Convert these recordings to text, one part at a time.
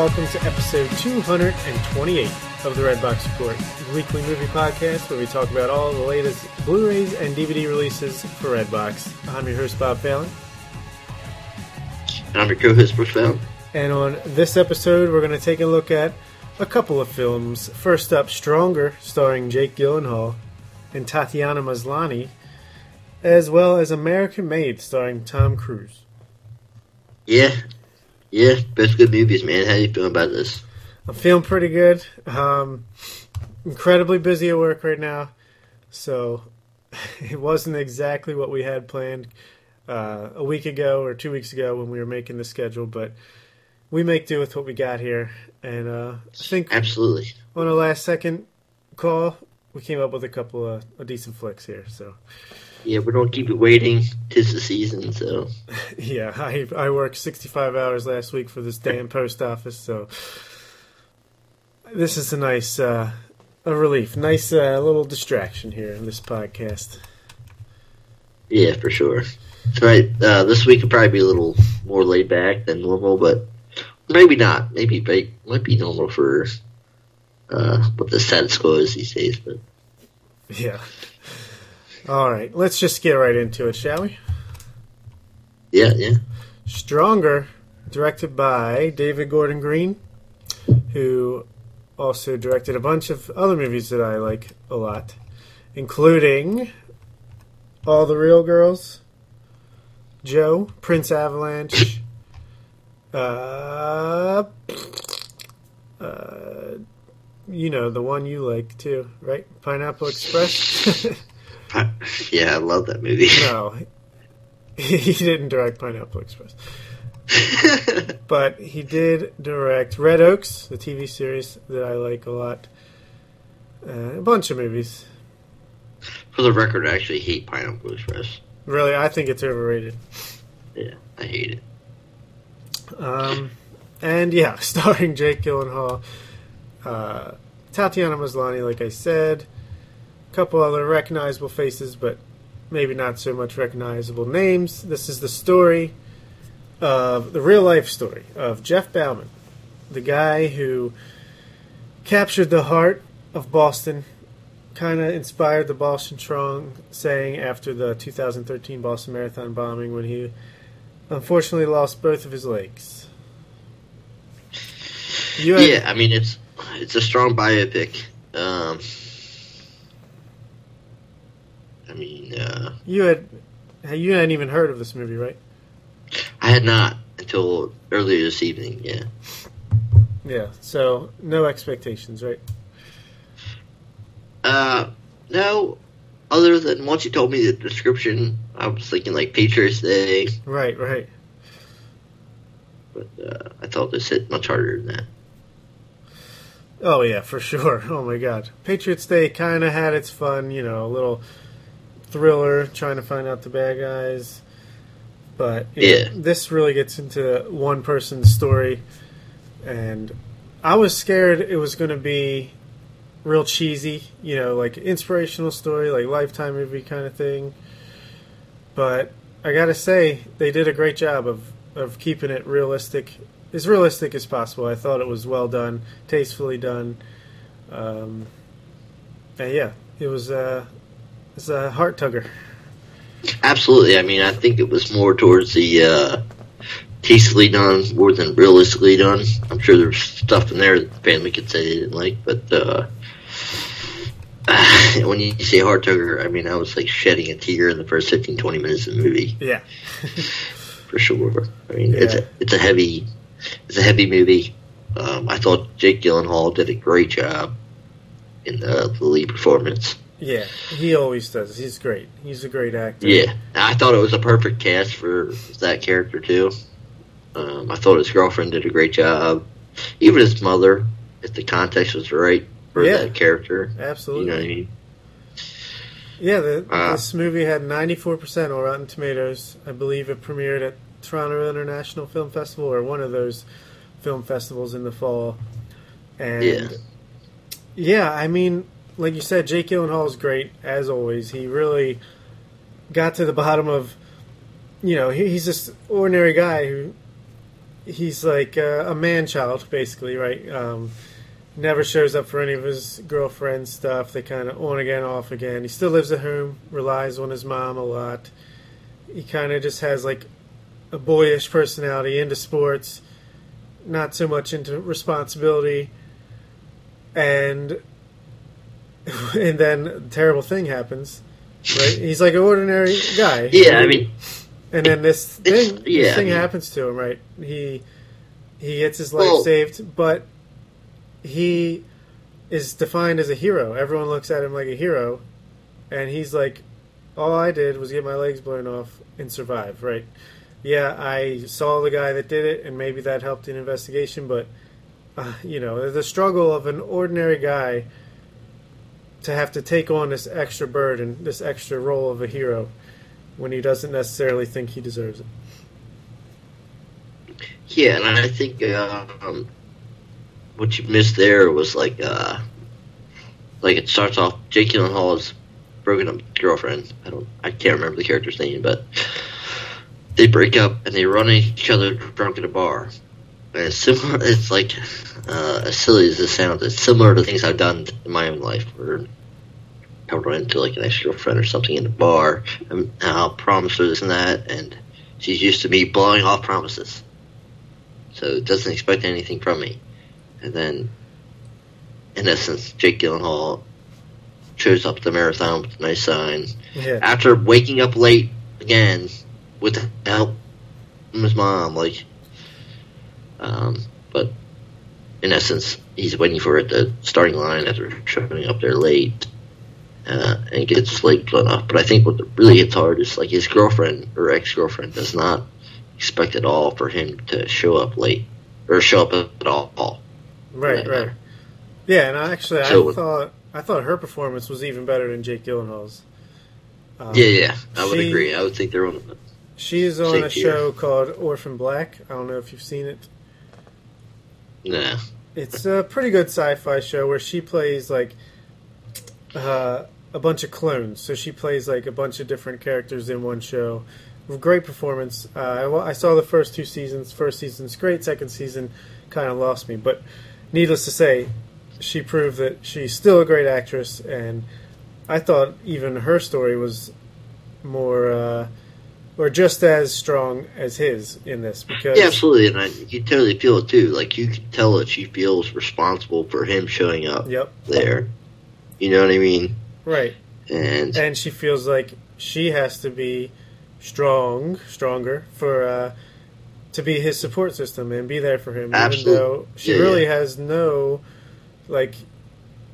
welcome to episode 228 of the Redbox Report, the weekly movie podcast where we talk about all the latest Blu-rays and DVD releases for Redbox. I'm your host Bob Fallon, And I'm your co-host Bruce Fallon. and on this episode we're going to take a look at a couple of films. First up, Stronger, starring Jake Gyllenhaal and Tatiana Maslany, as well as American Made, starring Tom Cruise. Yeah, yeah, best good movies, man. How you feeling about this? I'm feeling pretty good. Um, incredibly busy at work right now, so it wasn't exactly what we had planned uh, a week ago or two weeks ago when we were making the schedule. But we make do with what we got here, and uh, I think Absolutely. on a last second call, we came up with a couple of, of decent flicks here. So Yeah, we don't keep it waiting. Tis the season, so yeah, I I worked 65 hours last week for this damn post office, so this is a nice uh, a relief, nice uh, little distraction here in this podcast. yeah, for sure. So right, uh, this week will probably be a little more laid back than normal, but maybe not. Maybe it might be normal for uh, what the status quo is these days. But Yeah. All right, let's just get right into it, shall we? yeah, yeah, Stronger, directed by David Gordon Green, who also directed a bunch of other movies that I like a lot, including All the Real Girls, Joe, Prince Avalanche, uh, uh, you know, the one you like too, right? Pineapple Express? yeah. I love that movie. no, he didn't direct Pineapple Express. but he did direct Red Oaks, the TV series that I like a lot. Uh, a bunch of movies. for the record, I actually hate Pineapple Express. Really, I think it's overrated. Yeah, I hate it. Um, and yeah, starring Jake Gyllenhaal, uh, Tatiana Maslany, like I said, couple other recognizable faces, but maybe not so much recognizable names. This is the story of the real life story of Jeff Bauman, the guy who captured the heart of Boston, kind of inspired the Boston Strong saying after the 2013 Boston Marathon bombing when he unfortunately lost both of his legs. Yeah, I mean it's it's a strong biopic. Um, I mean, uh, You had you hadn't even heard of this movie, right? I had not until earlier this evening. Yeah, Yeah. So no expectations, right? uh, no. Other than once you told me the description, I was thinking like Patriots Day, Right, right. but uh, I thought this hit much harder than that. Oh yeah, for sure. Oh my god. Patriots Day kind of had its fun, you know, a little thriller trying to find out the bad guys. But know, Yeah. this really gets into one person's story and I was scared it was going to be real cheesy, you know, like inspirational story, like lifetime movie kind of thing. But I got to say they did a great job of of keeping it realistic as realistic as possible. I thought it was well done, tastefully done. Um, and yeah, it was uh, it's a heart tugger. Absolutely. I mean, I think it was more towards the uh, tastefully done more than realistically done. I'm sure there's stuff in there that the family could say they didn't like, but uh, when you say heart tugger, I mean, I was like shedding a tear in the first 15, 20 minutes of the movie Yeah, for sure. I mean, it's a it's a heavy it's a heavy movie. Um, I thought Jake Gyllenhaal did a great job in the, the lead performance. Yeah, he always does. He's great. He's a great actor. Yeah, I thought it was a perfect cast for that character too. Um, I thought his girlfriend did a great job, even his mother, if the context was right for Yeah. that character. absolutely. You know what I mean? Yeah, the, Uh, this movie had 94% on Rotten Tomatoes. I believe it premiered at Toronto International Film Festival or one of those film festivals in the fall. And Yeah. yeah, I mean, like you said, Jake Gyllenhaal is great as always. He really got to the bottom of, you know, he, he's this ordinary guy who he's like uh, a man child, basically, right? Um, never shows up for any of his girlfriend stuff. They kind of on again, off again. He still lives at home, relies on his mom a lot. He kind of just has like a boyish personality, into sports, not so much into responsibility, and and then terrible thing happens. Right? He's like an ordinary guy. Yeah, I mean, and then this thing, yeah, this thing I mean- happens to him. Right? He he gets his life Well- saved, but he is defined as a hero. Everyone looks at him like a hero, and he's like, "All I did was get my legs blown off and survive." Right? Yeah, I saw the guy that did it, and maybe that helped in investigation. But uh, you know, the struggle of an ordinary guy to have to take on this extra burden, this extra role of a hero, when he doesn't necessarily think he deserves it. yeah, and I think um, what you missed there was like, uh, like it starts off. Jake Gyllenhaal is broken up with girlfriend. I don't, I can't remember the character's name, but they break up and they run each other drunk at a bar. It's similar. It's like uh, as silly as this sounds, it's similar to things I've done in my own life, where I'll run into like an ex girlfriend or something in a bar, and I'll promise her this and that, and she's used to me blowing off promises, so doesn't expect anything from me. And then, in essence, Jake Gyllenhaal shows up at the marathon with a nice sign Yeah, after waking up late again with the help from his mom, like, um, but in essence, he's waiting for at the starting line after showing up there late, uh, and gets leg blown off. But I think what really hits hard is like his girlfriend or ex girlfriend does not expect at all for him to show up late or show up at all. right, right. Yeah, and I actually, So- I thought I thought her performance was even better than Jake Gyllenhaal's. Um, Yeah, yeah, I would she- agree. I would think they're on. She's on a show called Orphan Black. I don't know if you've seen it. Nah, It's a pretty good sci-fi show where she plays like uh, a bunch of clones. So she plays like a bunch of different characters in one show. Great performance. Uh, I, I saw the first two seasons. First season's great. Second season kind of lost me, but needless to say, she proved that she's still a great actress. And I thought even her story was more. Uh, or just as strong as his in this because Yeah, absolutely, and I, you totally feel it too. Like you can tell that she feels responsible for him showing up yep there. You know what I mean? right And and she feels like she has to be strong, stronger for uh, to be his support system and be there for him, Absolutely. even though she Yeah, really yeah. has no like.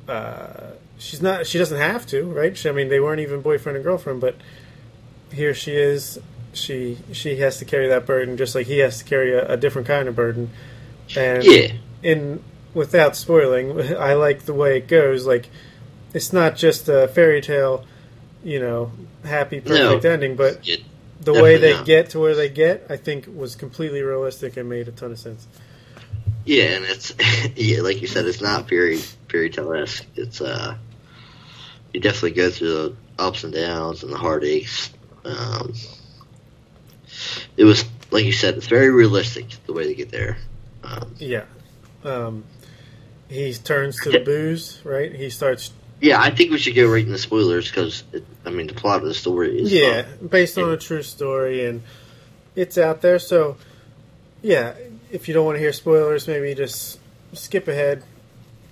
Uh, she's not. She doesn't have to, right? She, I mean, they weren't even boyfriend and girlfriend, but here she is. She she has to carry that burden, just like he has to carry a, a different kind of burden. And yeah, in without spoiling, I like the way it goes. Like it's not just a fairy tale, you know, happy perfect No. ending, but the way they not. get to where they get, I think, was completely realistic and made a ton of sense. yeah, and it's yeah, like you said, it's not fairy fairy tale esque. It's uh, you definitely go through the ups and downs and the heartaches. Um, it was like you said, it's very realistic the way they get there. Um, Yeah. Um, he turns to the booze, right? He starts, yeah, I think we should go right into spoilers because I mean the plot of the story is yeah, not- based on a true story, and it's out there. So, yeah, if you don't want to hear spoilers, maybe just skip ahead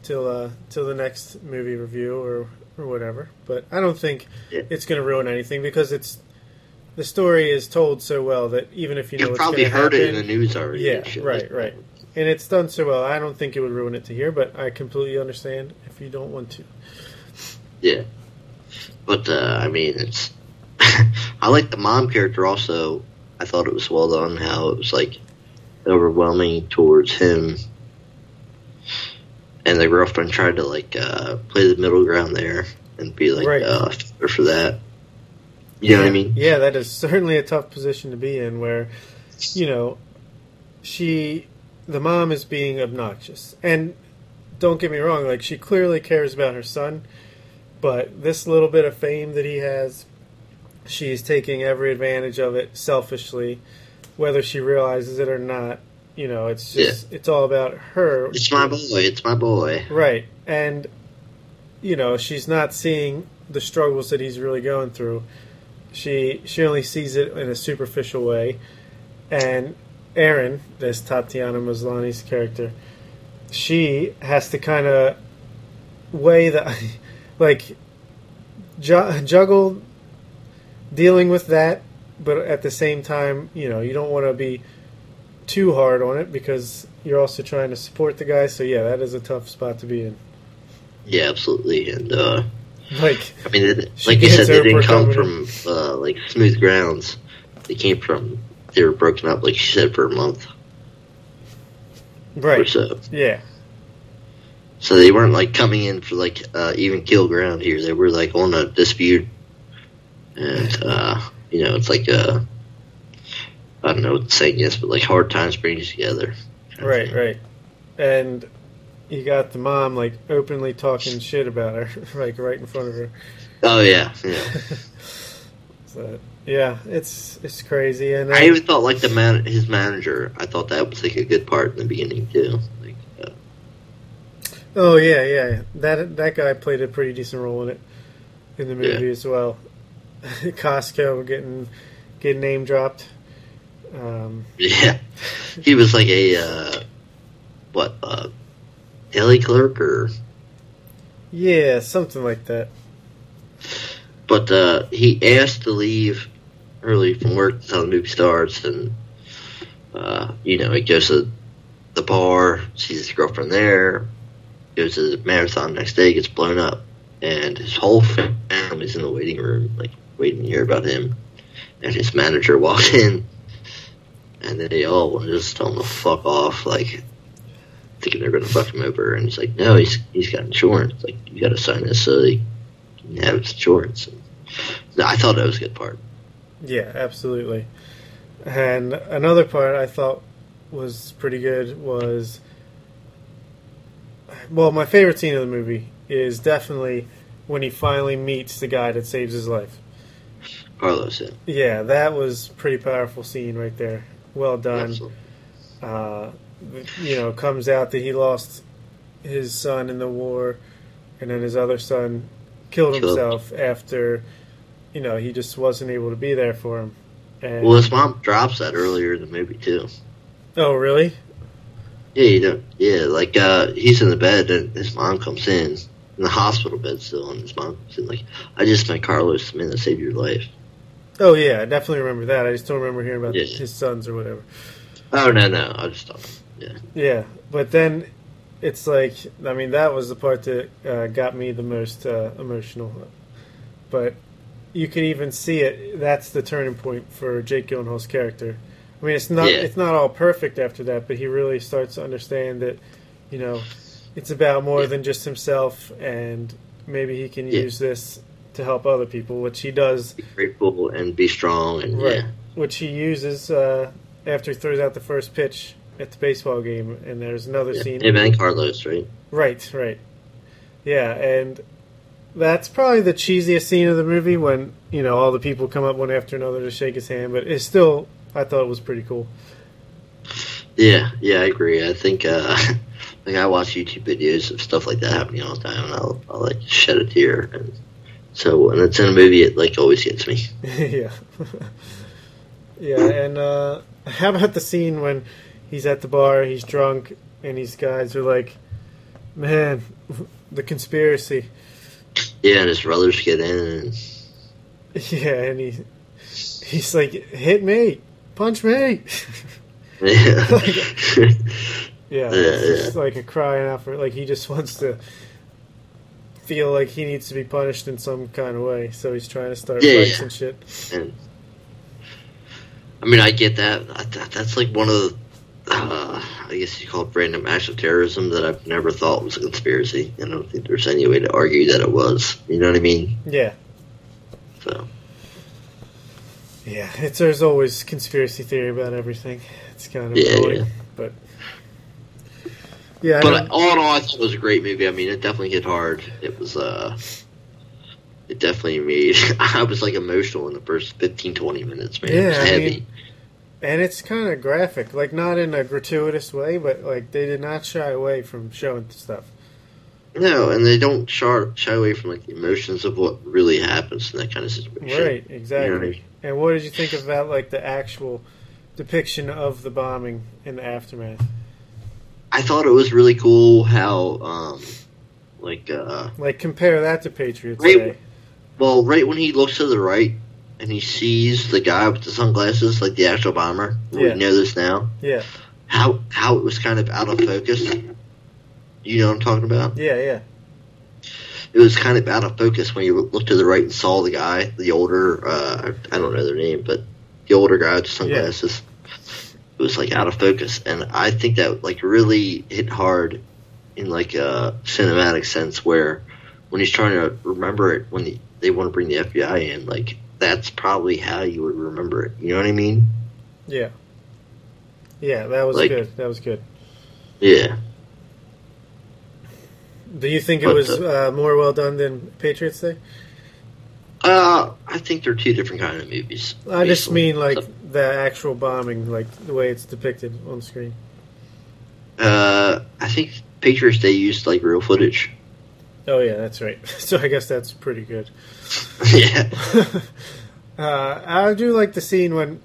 till uh, till the next movie review or or whatever. But I don't think Yeah. it's going to ruin anything because it's the story is told so well that even if you know what's probably heard it in the news already. Yeah, right, right. and it's done so well. I don't think it would ruin it to hear, but I completely understand if you don't want to. Yeah, but uh, I mean, it's. I like the mom character also. I thought it was well done. How it was like overwhelming towards him, and the girlfriend tried to like uh, play the middle ground there and be like Right. uh, for that. You know what I mean? Yeah, that is certainly a tough position to be in where, you know, she, the mom is being obnoxious. And don't get me wrong, like, she clearly cares about her son, but this little bit of fame that he has, she's taking every advantage of it selfishly, whether she realizes it or not. You know, it's just it's all about her. It's my boy. It's my boy. Right. And you know, she's not seeing the struggles that he's really going through. She she only sees it in a superficial way. And Erin, this Tatiana Maslany's character, she has to kind of weigh the like ju- juggle dealing with that, but at the same time, you know, you don't want to be too hard on it because you're also trying to support the guy. So yeah, that is a tough spot to be in. Yeah, absolutely. And uh, Like I mean, it, like you said, they didn't come from uh, like smooth grounds. They came from they were broken up, like she said, for a month or right, so. yeah, So they weren't like coming in for like uh, even kill ground here. They were like on a dispute, and uh, you know, it's like uh, I don't know what the saying is, but like hard times bring you together. right, right. And you got the mom like openly talking shit about her, like right in front of her. Oh yeah, yeah. So yeah, it's it's crazy. And I then, even thought like the man, his manager. I thought that was like a good part in the beginning too. Like, uh, oh yeah, yeah, that that guy played a pretty decent role in it in the movie Yeah. as well. Costco getting getting name dropped. Um, yeah, he was like a uh, what deli clerk or yeah, something like that. But uh, he asked to leave early from work until the movie starts, and uh, you know he goes to the bar, sees his girlfriend there, goes to the marathon next day, gets blown up, and his whole family's in the waiting room, like waiting to hear about him. And his manager walked in, and they all just tell him to fuck off, like thinking they're gonna fuck him over. And he's like, "No, he's he's got insurance. Like you got to sign this so he can have his insurance." No, I thought that was a good part. Yeah, absolutely. And another part I thought was pretty good was well, my favorite scene of the movie is definitely when he finally meets the guy that saves his life. Carlos, yeah, Yeah, that was pretty powerful scene right there. Well done. absolutely. Uh, you know, comes out that he lost his son in the war, and then his other son killed Killed. himself after, you know, he just wasn't able to be there for him. And, Well, his mom drops that earlier in the movie too. oh, really? Yeah, you know, yeah, like uh, he's in the bed and his mom comes in, in the hospital bed still, and his mom comes in like, "I just met Carlos, the man that saved your life." Oh, yeah, I definitely remember that. I just don't remember hearing about Yeah. his sons or whatever. Oh no, no, I just thought, yeah, Yeah, but then it's like, I mean, that was the part that uh, got me the most uh, emotional. But you can even see it. That's the turning point for Jake Gyllenhaal's character. I mean, it's not Yeah. it's not all perfect after that, but he really starts to understand that, you know, it's about more Yeah. than just himself, and maybe he can Yeah. use this to help other people, which he does be grateful and be strong, and Right. yeah, which he uses uh, after he throws out the first pitch at the baseball game. And there's another yeah. scene. Him and Carlos, right? Right, right. Yeah, and that's probably the cheesiest scene of the movie when you know all the people come up one after another to shake his hand. But it's still, I thought it was pretty cool. Yeah, yeah, I agree. I think uh, like I watch YouTube videos of stuff like that happening all the time, and I'll, I'll like shed a tear, and so when it's in a movie, it like always gets me. yeah, yeah. And uh, how about the scene when he's at the bar, he's drunk, and these guys are like, "Man, the conspiracy." Yeah, and his brothers get in, and Yeah, and he he's like, "Hit me, punch me." yeah. Yeah, Yeah, it's yeah. like a crying out for like he just wants to feel like he needs to be punished in some kind of way, so he's trying to start Yeah, fights yeah. and shit. And I mean, I get that. I, that that's like one of the, uh, I guess you call it random acts of terrorism that I've never thought was a conspiracy. I don't think there's any way to argue that it was. You know what I mean? Yeah, So yeah. It's there's always conspiracy theory about everything. It's kind of Yeah, annoying, yeah. but yeah. I but all in all, I thought it was a great movie. I mean, it definitely hit hard. It was, uh, it definitely made. I was like emotional in the first 15, 20 minutes. Man, it was Yeah, I heavy. mean- and it's kind of graphic, like not in a gratuitous way, but like they did not shy away from showing stuff. No, and they don't shy, shy away from like the emotions of what really happens in that kind of situation. Right, exactly. You know I mean? And what did you think about like the actual depiction of the bombing in the aftermath? I thought it was really cool how, um, like, uh, Like compare that to Patriots Right. Day. well, right when he looks to the right and he sees the guy with the sunglasses, like the actual bomber. Yeah. We know this now. Yeah, How how it was kind of out of focus. You know what I'm talking about? yeah, yeah, It was kind of out of focus when you looked to the right and saw the guy, the older, uh, I don't know their name, but the older guy with the sunglasses. It was like out of focus, and I think that like really hit hard in like a cinematic sense, where when he's trying to remember it when the, they want to bring the FBI in, like that's probably how you would remember it. You know what I mean? yeah. Yeah, that was Like- good. That was good. Yeah. Do you think it But was the- uh, more well done than Patriots Day? Uh, I think they're two different kind of movies. I just mean like the actual bombing, like the way it's depicted on screen. uh, I think Patriots Day used like real footage. Oh yeah, that's right. So I guess that's pretty good. yeah. Uh, I do like the scene when,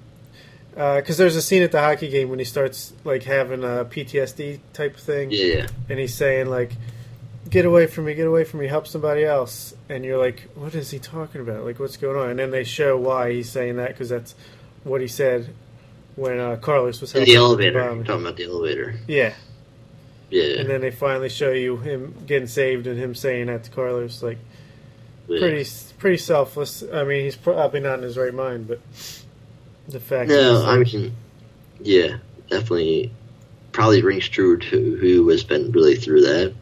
because there's a scene at the hockey game when he starts like having a PTSD type thing, Yeah. and he's saying like, "Get away from me! Get away from me! Help somebody else!" And you're like, "What is he talking about? Like, what's going on?" And then they show why he's saying that because that's what he said when uh, Carlos was In the elevator. I'm talking about the elevator. Yeah, Yeah. and then they finally show you him getting saved and him saying that to Carlos, like. Pretty pretty selfless. I mean, he's probably not in his right mind, but the fact. No, I mean, yeah, definitely. Probably rings true to who has been really through that.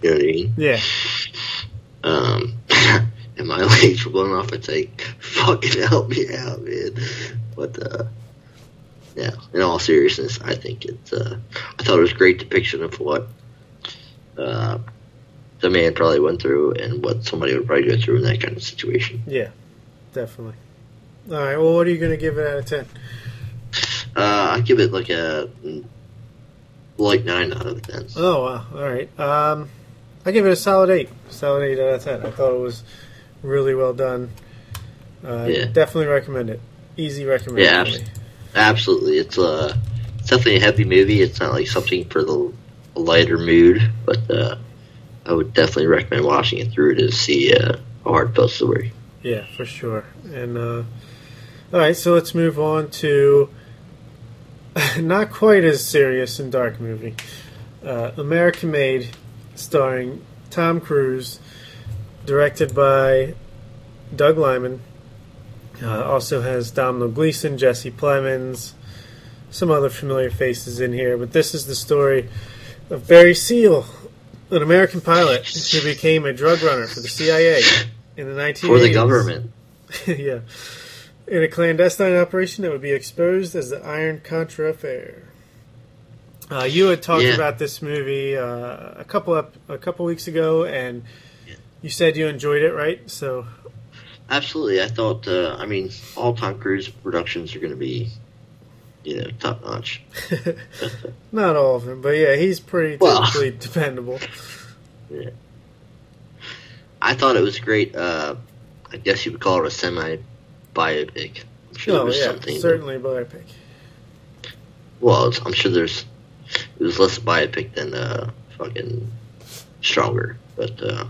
You know what I mean? yeah, Um, and my legs were blown off. It's like, fucking help me out, man. But, uh, yeah, in all seriousness, I think it's, uh, I thought it was a great depiction of what, uh, the man probably went through and what somebody would probably go through in that kind of situation. yeah, definitely. All right. Well, what are you going to give it out of ten? Uh, I give it like a, like nine out of ten. Oh wow! All right. Um, I give it a solid eight. Solid eight out of ten. I thought it was really well done. Uh, Yeah. Definitely recommend it. Easy recommend. Yeah, abs- Absolutely, it's uh it's definitely a heavy movie. It's not like something for the lighter mood, but uh, I would definitely recommend watching it through to see uh, a heartfelt story. Yeah, for sure. And uh, all right, so let's move on to not quite as serious and dark movie, uh, American Made, starring Tom Cruise, directed by Doug Liman. Uh, also has Domhnall Gleeson, Jesse Plemons, some other familiar faces in here. But this is the story of Barry Seal, an American pilot who became a drug runner for the CIA in the 1980s. For the government, yeah. In a clandestine operation that would be exposed as the Iran Contra affair. Uh, you had talked Yeah. about this movie uh, a couple up a couple weeks ago, and Yeah. you said you enjoyed it, right? So absolutely. I thought, uh, I mean, all Tom Cruise productions are going to be, you know, top notch. not all of them, but yeah, he's pretty Well. typically dependable. I thought it was great. Uh, I guess you would call it a semi biopic. I'm sure there Oh was yeah, something. certainly biopic. Well, it's, I'm sure there's it was less biopic than uh, fucking stronger, but uh,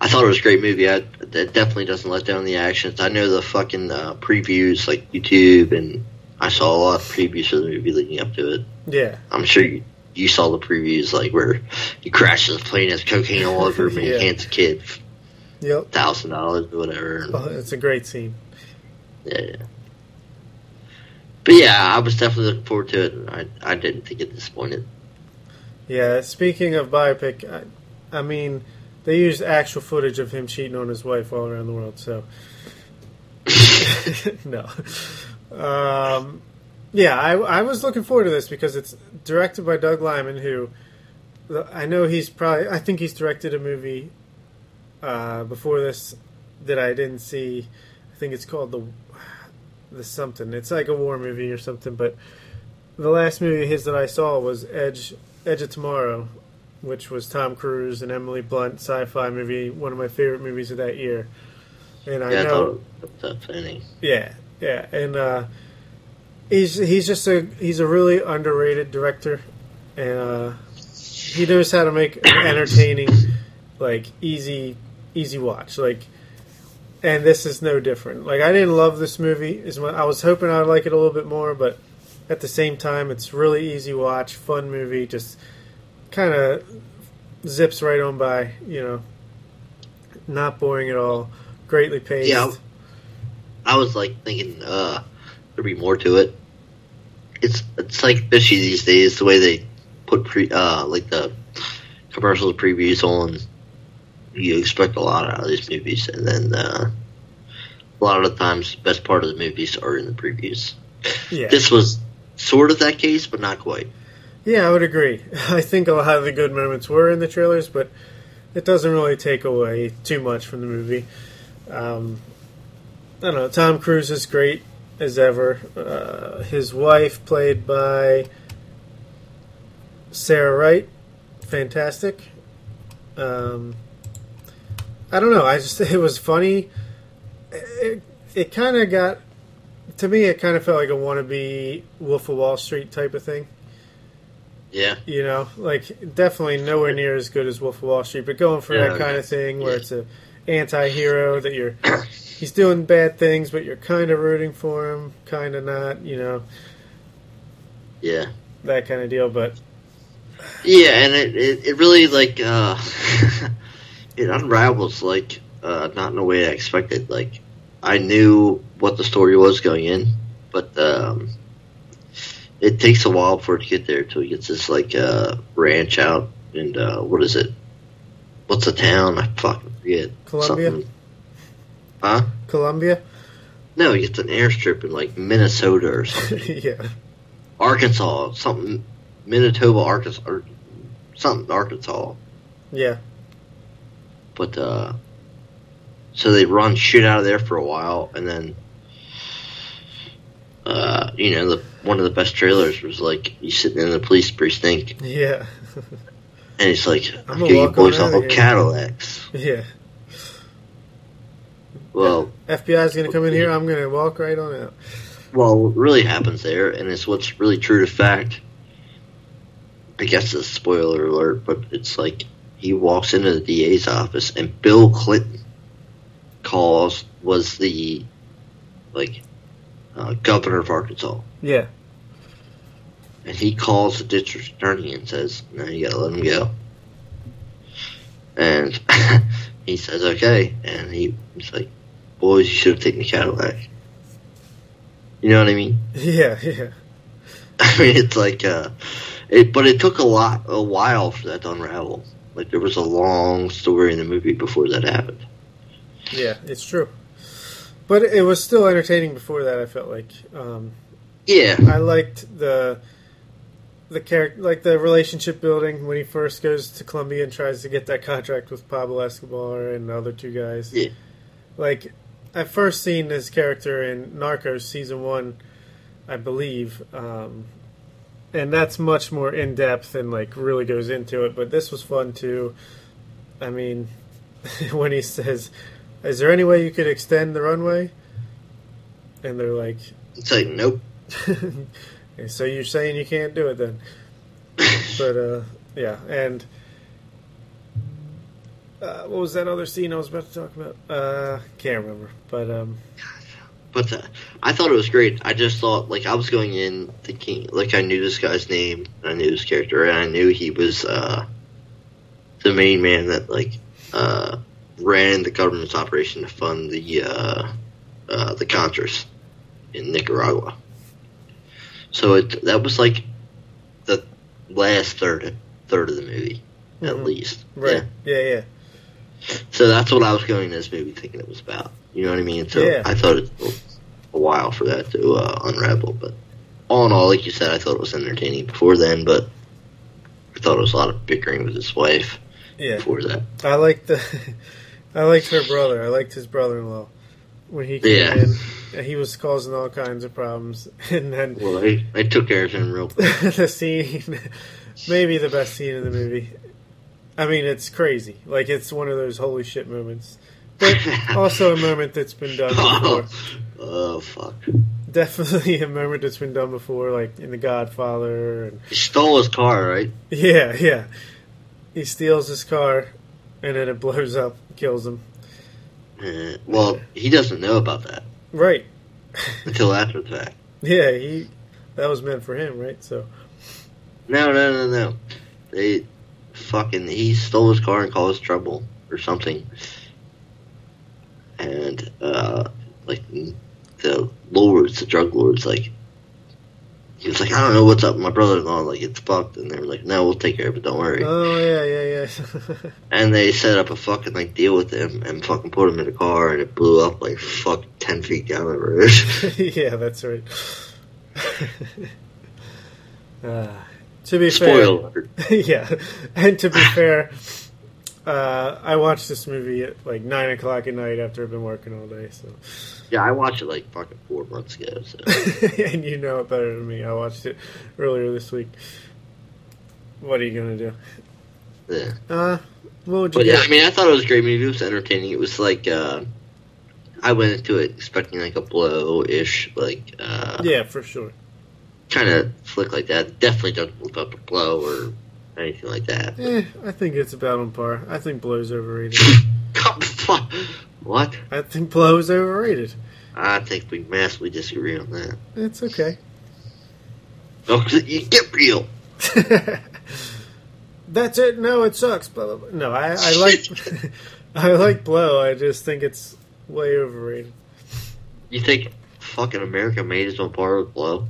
I thought it was a great movie. I, it definitely doesn't let down the actions. I know the fucking uh, previews like YouTube, and I saw a lot of previews of the movie leading up to it. Yeah, I'm sure you, you saw the previews like where he crashes the plane, has cocaine all over him, and Yeah. he hands a kid yep. thousand dollars or whatever. and- Oh, it's a great scene. yeah, yeah. But yeah, I was definitely looking forward to it. and I I didn't think it disappointed. Yeah, speaking of biopic, I, I mean, they used actual footage of him cheating on his wife all around the world. So, no. Um, yeah, I, I was looking forward to this because it's directed by Doug Liman, who I know he's probably I think he's directed a movie uh, before this that I didn't see. I think it's called the the something. It's like a war movie or something. But the last movie of his that I saw was Edge Edge of Tomorrow, which was Tom Cruise and Emily Blunt sci-fi movie, one of my favorite movies of that year. And I yeah, I know, was upsetting. yeah, yeah, and uh, he's he's just a he's a really underrated director, and uh, he knows how to make entertaining, like easy easy watch. Like, and this is no different. Like, I didn't love this movie as much. I was hoping I'd like it a little bit more, but at the same time, it's really easy watch, fun movie. Just kind of zips right on by. You know, not boring at all. Greatly paced. Yeah. I was like thinking uh there'd be more to it. It's it's like fishy these days the way they put pre uh like the commercials previews on. You expect a lot out of these movies, and then uh, a lot of the times, the best part of the movies are in the previews. Yeah. This was sort of that case, but not quite. Yeah, I would agree. I think a lot of the good moments were in the trailers, but it doesn't really take away too much from the movie. Um, I don't know. Tom Cruise is great as ever. Uh, his wife, played by Sarah Wright, fantastic. Um, I don't know. I just it was funny. It, it kind of got to me. It kind of felt like a wannabe Wolf of Wall Street type of thing. Yeah, You know, like definitely nowhere near as good as Wolf of Wall Street, but going for Yeah, that kind of thing where Yeah. it's a anti-hero that you're he's doing bad things, but you're kind of rooting for him, kind of not. You know, yeah. that kind of deal. But Yeah, and it, it, it really like uh it unravels like uh not in a way I expected. Like I knew what the story was going in, but um it takes a while for it to get there till he gets this like uh ranch out and uh what is it? What's the town? I fucking forget. Columbia? Something- Huh? Columbia, No, gets an airstrip in like Minnesota or something. yeah, Arkansas, something Manitoba, Arkansas or something Arkansas. yeah, But uh so they run shit out of there for a while and then uh you know the one of the best trailers was like you sitting in the police precinct yeah, and he's like I'm I'm gonna you on boys all of here." Cadillacs. yeah. Well FBI's gonna come in here. I'm gonna walk right on out. well what really happens there and it's what's really true to fact I guess it's a spoiler alert, but it's like he walks into the DA's office and Bill Clinton calls was the like uh, governor of Arkansas. Yeah, And he calls the district attorney and says, No, you gotta let him go. And he says, Okay. And he, he's like, Boys, you should have taken the Cadillac. You know what I mean? yeah, yeah, I mean, it's like, uh, it, but it took a lot, a while for that to unravel. Like, there was a long story in the movie before that happened. yeah. It's true. But it was still entertaining before that. I felt like um, Yeah. I liked the the character, like the relationship building when he first goes to Colombia and tries to get that contract with Pablo Escobar and the other two guys. Yeah. Like I first seen his character in Narcos season one, I believe, um, and that's much more in depth and like really goes into it. But this was fun too. I mean, when he says, "Is there any way you could extend the runway?" and they're like, It's like, nope. So you're saying you can't do it then? But uh, yeah, and uh, what was that other scene I was about to talk about? Uh, can't remember. But um, But uh, I thought it was great. I just thought, like, I was going in thinking, like, I knew this guy's name, and I knew his character, and I knew he was uh, the main man that, like, uh, ran the government's operation to fund the uh, uh, the Contras in Nicaragua. So it that was like the last third third of the movie, at Mhm. least. right, Yeah. yeah, yeah, So that's what I was going in this movie thinking it was about. You know what I mean? So Yeah. I thought it was a while for that to uh, unravel, but all in all, like you said, I thought it was entertaining before then, but I thought it was a lot of bickering with his wife yeah. before that. I liked the, I liked her brother. I liked his brother-in-law when he came Yeah. in, he was causing all kinds of problems, and then Well, I, they took care of him real quick. the scene, maybe the best scene in the movie. I mean, it's crazy. Like it's one of those holy shit moments, but also a moment that's been done oh, before. oh, fuck. Definitely a moment that's been done before, like in The Godfather, and He stole his car, right? yeah, yeah. He steals his car, and then it blows up, kills him. Uh, well, he doesn't know about that Right. until after the fact. Yeah, he. That was meant for him, right? So. No, no, no, no. They fucking he stole his car and caused trouble or something. And uh like the lords, the drug lords, like he was like, I don't know what's up with my brother in law, like it's fucked and they were like, No, we'll take care of it, don't worry. Oh yeah, yeah, yeah. and they set up a fucking like deal with him and fucking put him in a car and it blew up like fucking ten feet down the road. yeah, that's right. uh, to be Spoiler fair, yeah, and to be fair, uh, I watched this movie at like nine o'clock at night after I've been working all day. So, Yeah, I watched it like fucking four months ago, so and you know it better than me. I watched it earlier this week. What are you gonna do? yeah. Uh, what would you But yeah. I mean, I thought it was a great movie. It was entertaining. It was like uh, I went into it expecting like a blow-ish, like uh, yeah, for sure. kind of flick like that. Definitely doesn't live up to blow or anything like that. Eh, I think it's about on par. I think Blow's overrated. What? I think Blow is overrated. I think we massively disagree on that. It's okay. No, 'cause you get real. That's it. No, it sucks. Blah, blah, blah. No, I, I like I like Blow. I just think it's way overrated. You think fucking America made is on par with blow?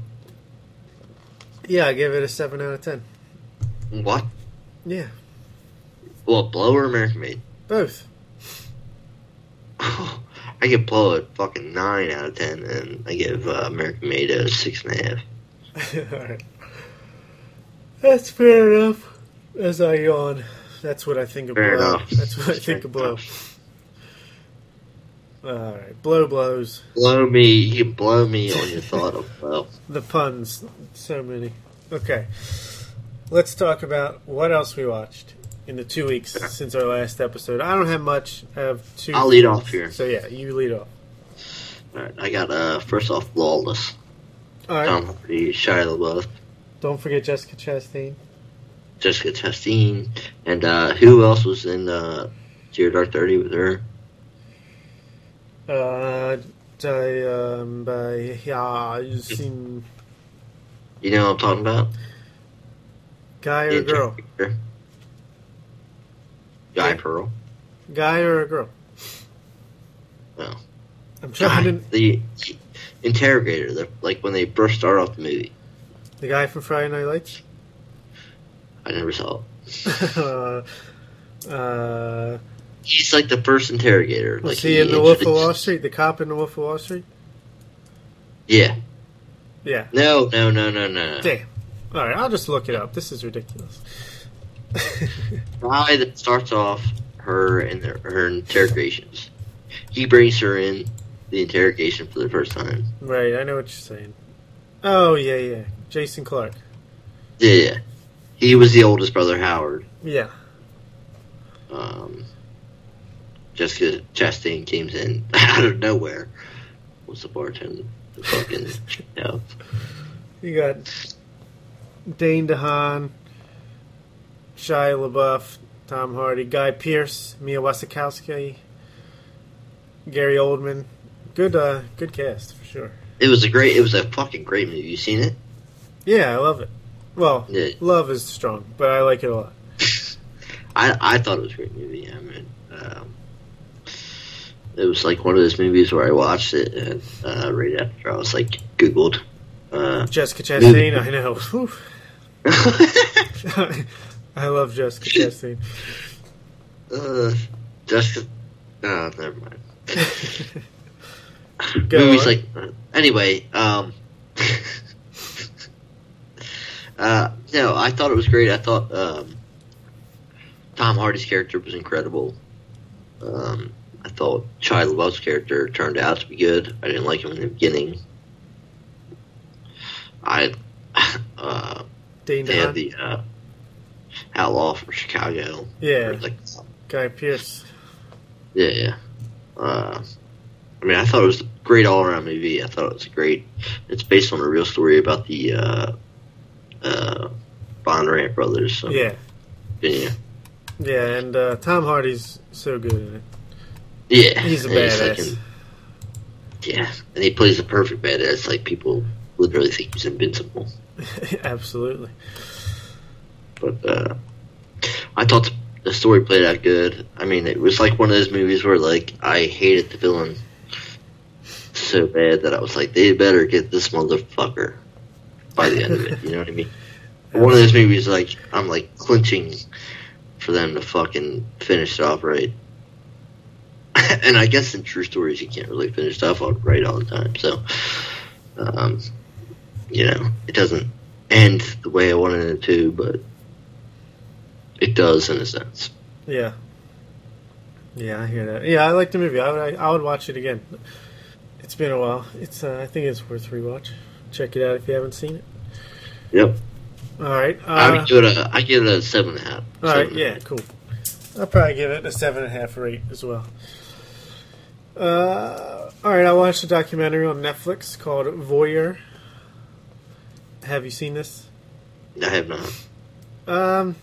Yeah, I give it a seven out of ten. What? Yeah, Well, blow or American made? both. I give blow a fucking nine out of ten, and I give uh, American made a six and a half. All right, that's fair enough. As I yawn, that's what I think of Fair Blow. enough. That's what I think of Blow. All right, blow blows. blow me. You can blow me on your thought of well. The puns, so many. Okay, let's talk about what else we watched in the two weeks since our last episode. I don't have much. I have two. I'll lead off here. So yeah, you lead off. All right, I got uh first off Lawless, All right. Tom Hardy, Shia LaBeouf, Don't forget Jessica Chastain. Jessica Chastain, and uh who else was in uh Zero Dark Thirty with her? Uh, I, um, by yeah, you seen You know what I'm talking about? guy or girl? Guy Pearl. Guy or a girl? No. I'm trying to. The interrogator, the, like when they first start off the movie. The guy from Friday Night Lights. I never saw it. uh, uh, He's like the first interrogator. was Like he in the Wolf of Wall Street? The cop in the Wolf of Wall Street? Yeah. Yeah. No, no, no, no, no. Damn. All right, I'll just look it up. This is ridiculous. Guy that starts off her and her interrogations. He brings her in the interrogation for the first time. right, I know what you're saying. Oh yeah, yeah. Jason Clarke. Yeah, yeah. He was the oldest brother, Howard. Yeah. Um, Jessica Chastain came in out of nowhere. Was the bartender? The fucking yeah. You got Dane DeHaan, Shia LaBeouf, Tom Hardy, Guy Pearce, Mia Wasikowski, Gary Oldman. Good, uh, good cast for sure. It was a great. It was a fucking great movie. You seen it? Yeah, I love it. Well, Yeah. love is strong, but I like it a lot. I I thought it was a great movie. I mean, um, it was like one of those movies where I watched it and uh, right after I was like Googled. Uh, Jessica Chastain, I know. I love Jessica Chastain. uh, Jessica. Oh, never mind. Go Movies on. like uh, anyway. Um, uh, no, I thought it was great. I thought um, Tom Hardy's character was incredible. Um, I thought Shia LaBeouf's character turned out to be good. I didn't like him in the beginning. I uh, Dean they had the uh, outlaw from Chicago. Yeah. Like Guy Pearce. Yeah, yeah. Uh, I mean, I thought it was a great all-around movie. I thought it was great. It's based on a real story about the uh, uh, Bondurant brothers. So, Yeah. yeah, Yeah, and uh, Tom Hardy's so good in it. yeah. He's a And it's like badass. an- yeah, and he plays a perfect badass. Like people literally think he's invincible. Absolutely. But uh, I thought the story played out good. I mean, it was like one of those movies where like I hated the villain so bad that I was like, they better get this motherfucker by the end of it. You know what I mean? One of those movies, like I'm like clinching for them to fucking finish it off right. and I guess in true stories, you can't really finish stuff off right all the time. So, um, you know, it doesn't end the way I wanted it to, but it does in a sense. Yeah. Yeah, I hear that. Yeah, I like the movie. I would, I, I would watch it again. It's been a while. It's uh, I think it's worth rewatch. Check it out if you haven't seen it. Yep. All right. I Uh, would give it a I give it a seven and a half. all right. Seven and a Yeah. Cool. I'll probably give it a seven and a half or eight as well. Uh, all right. I watched a documentary on Netflix called Voyeur. Have you seen this? I have not. Um,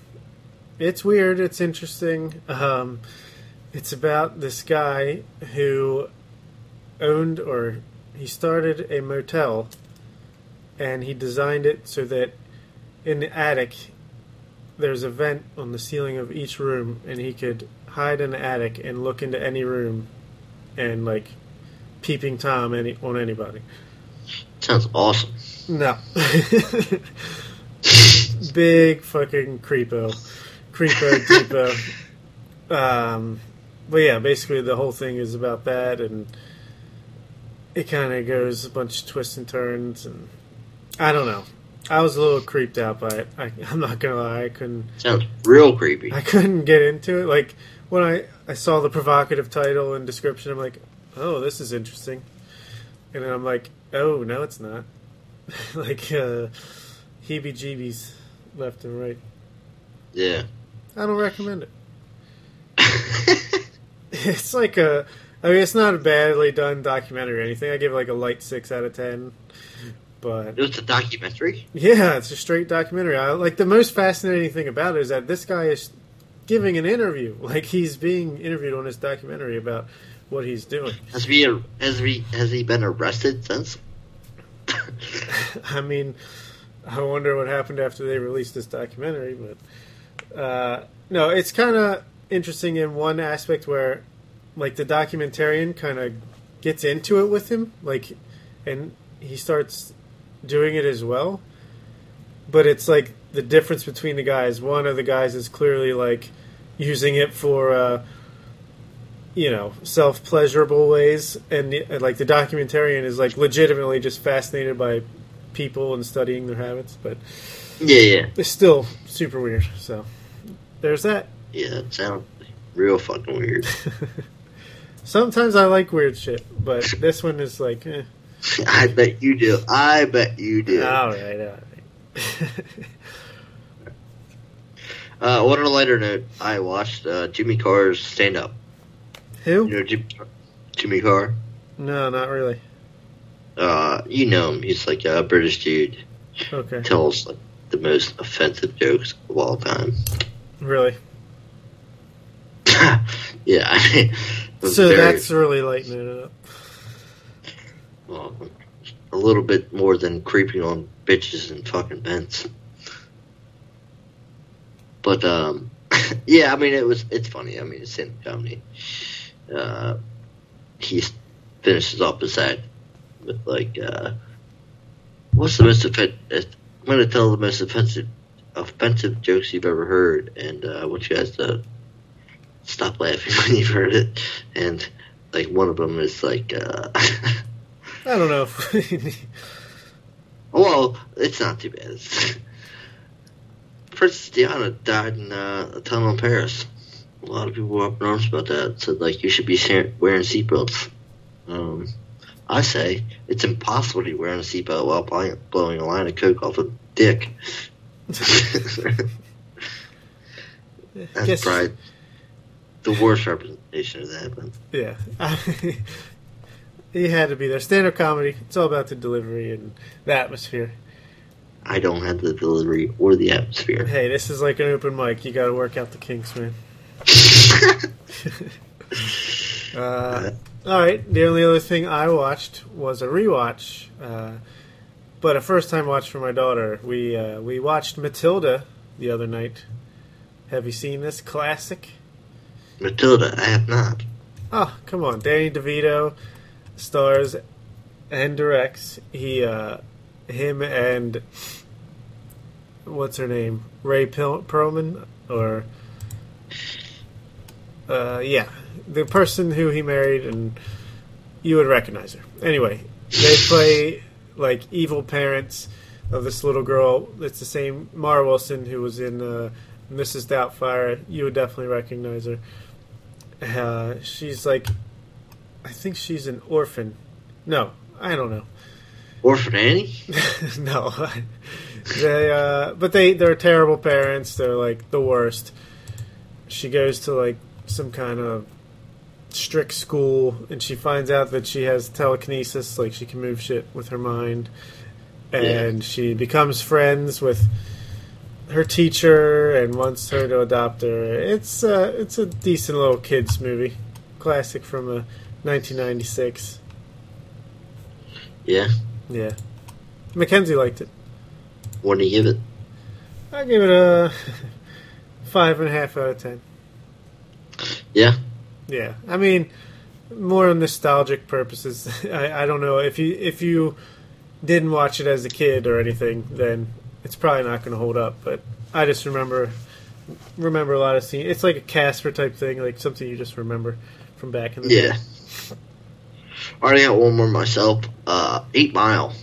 it's weird. It's interesting. Um, it's about this guy who owned or he started a motel, and he designed it so that in the attic there's a vent on the ceiling of each room, and he could hide in the attic and look into any room, and like peeping tom any on anybody. Sounds awesome. No. Big fucking creepo. Creepo deepo. Um, but yeah, basically the whole thing is about that, and it kind of goes a bunch of twists and turns, and I don't know. I was a little creeped out by it. I, I'm not gonna lie, I couldn't. Sounds real creepy. I couldn't get into it. Like when I, I saw the provocative title and description, I'm like, oh, this is interesting. And then I'm like, oh, no, it's not. like uh, heebie-jeebies left and right. Yeah. I don't recommend it. It's like a, I mean, it's not a badly done documentary or anything. I give it like a light six out of ten. But it's a documentary. yeah, it's a straight documentary. I, like the most fascinating thing about it is that this guy is giving an interview. Like he's being interviewed on this documentary about what he's doing. Has he has he has he been arrested since? I mean, I wonder what happened after they released this documentary, but uh, no, it's kind of interesting in one aspect where, like, the documentarian kind of gets into it with him, like, and he starts doing it as well. But it's like the difference between the guys. One of the guys is clearly like using it for. Uh, you know, self pleasurable ways, and the, like the documentarian is like legitimately just fascinated by people and studying their habits, but Yeah, yeah, it's still super weird. So there's that. yeah. It sounds real fucking weird. Sometimes I like weird shit, but this one is like, eh. I bet you do. I bet you do. all right, all right. Uh, on a lighter note, I watched uh, Jimmy Carr's stand up. Who? You know Jimmy, Jimmy Carr? No, not really. Uh, you know him. He's like a British dude. Okay, Tells like the most offensive jokes of all time. Really. yeah, I mean, So very- that's really lightening it up. well, a little bit more than creeping on bitches and fucking vents. But um, yeah, I mean it was it's funny. I mean it's in comedy. Uh, he finishes off his act with like, uh, "What's the most offensive? I'm going to tell the most offensive offensive jokes you've ever heard, and uh, I want you guys to stop laughing when you've heard it." And like one of them is like. Uh, I don't know. Well, it's not too bad. Princess Diana died in uh, a tunnel in Paris. a lot of people were up in arms about that. Said like you should be wearing seatbelts. Um, I say it's impossible to be wearing a seatbelt while blowing a line of coke off a dick. That's Guess- probably the worst representation of that. But Yeah. he had to be there. Stand up comedy, it's all about the delivery and the atmosphere. I don't have the delivery or the atmosphere. Hey, this is like an open mic. You got to work out the kinks, man. Uh, all right. The only other thing I watched was a rewatch, uh, but a first time watch for my daughter. We uh, we watched Matilda the other night. Have you seen this classic? Matilda, I have not. Oh, come on. Danny DeVito stars and directs. He, uh, him and what's her name? Rhea Pil- Perlman? Or, uh, yeah. The person who he married, and you would recognize her. Anyway, they play like evil parents of this little girl. It's the same Mara Wilson who was in uh, Mrs. Doubtfire. You would definitely recognize her. Uh, she's like, I think she's an orphan. No, I don't know. Orphan Annie? no, they. Uh, but they they're terrible parents. They're like the worst. She goes to like some kind of strict school, and she finds out that she has telekinesis, like she can move shit with her mind, and she becomes friends with her teacher and wants her to adopt her. It's uh, it's a decent little kids movie, classic from uh, 1996. Yeah. Yeah, Mackenzie liked it. What do you give it? I give it a five and a half out of ten. Yeah. Yeah, I mean, more nostalgic purposes. I, I don't know if you if you didn't watch it as a kid or anything, then it's probably not going to hold up. But I just remember remember a lot of scenes. It's like a Casper type thing, like something you just remember from back in the Yeah. day. I already got one more myself. Uh, Eight Mile.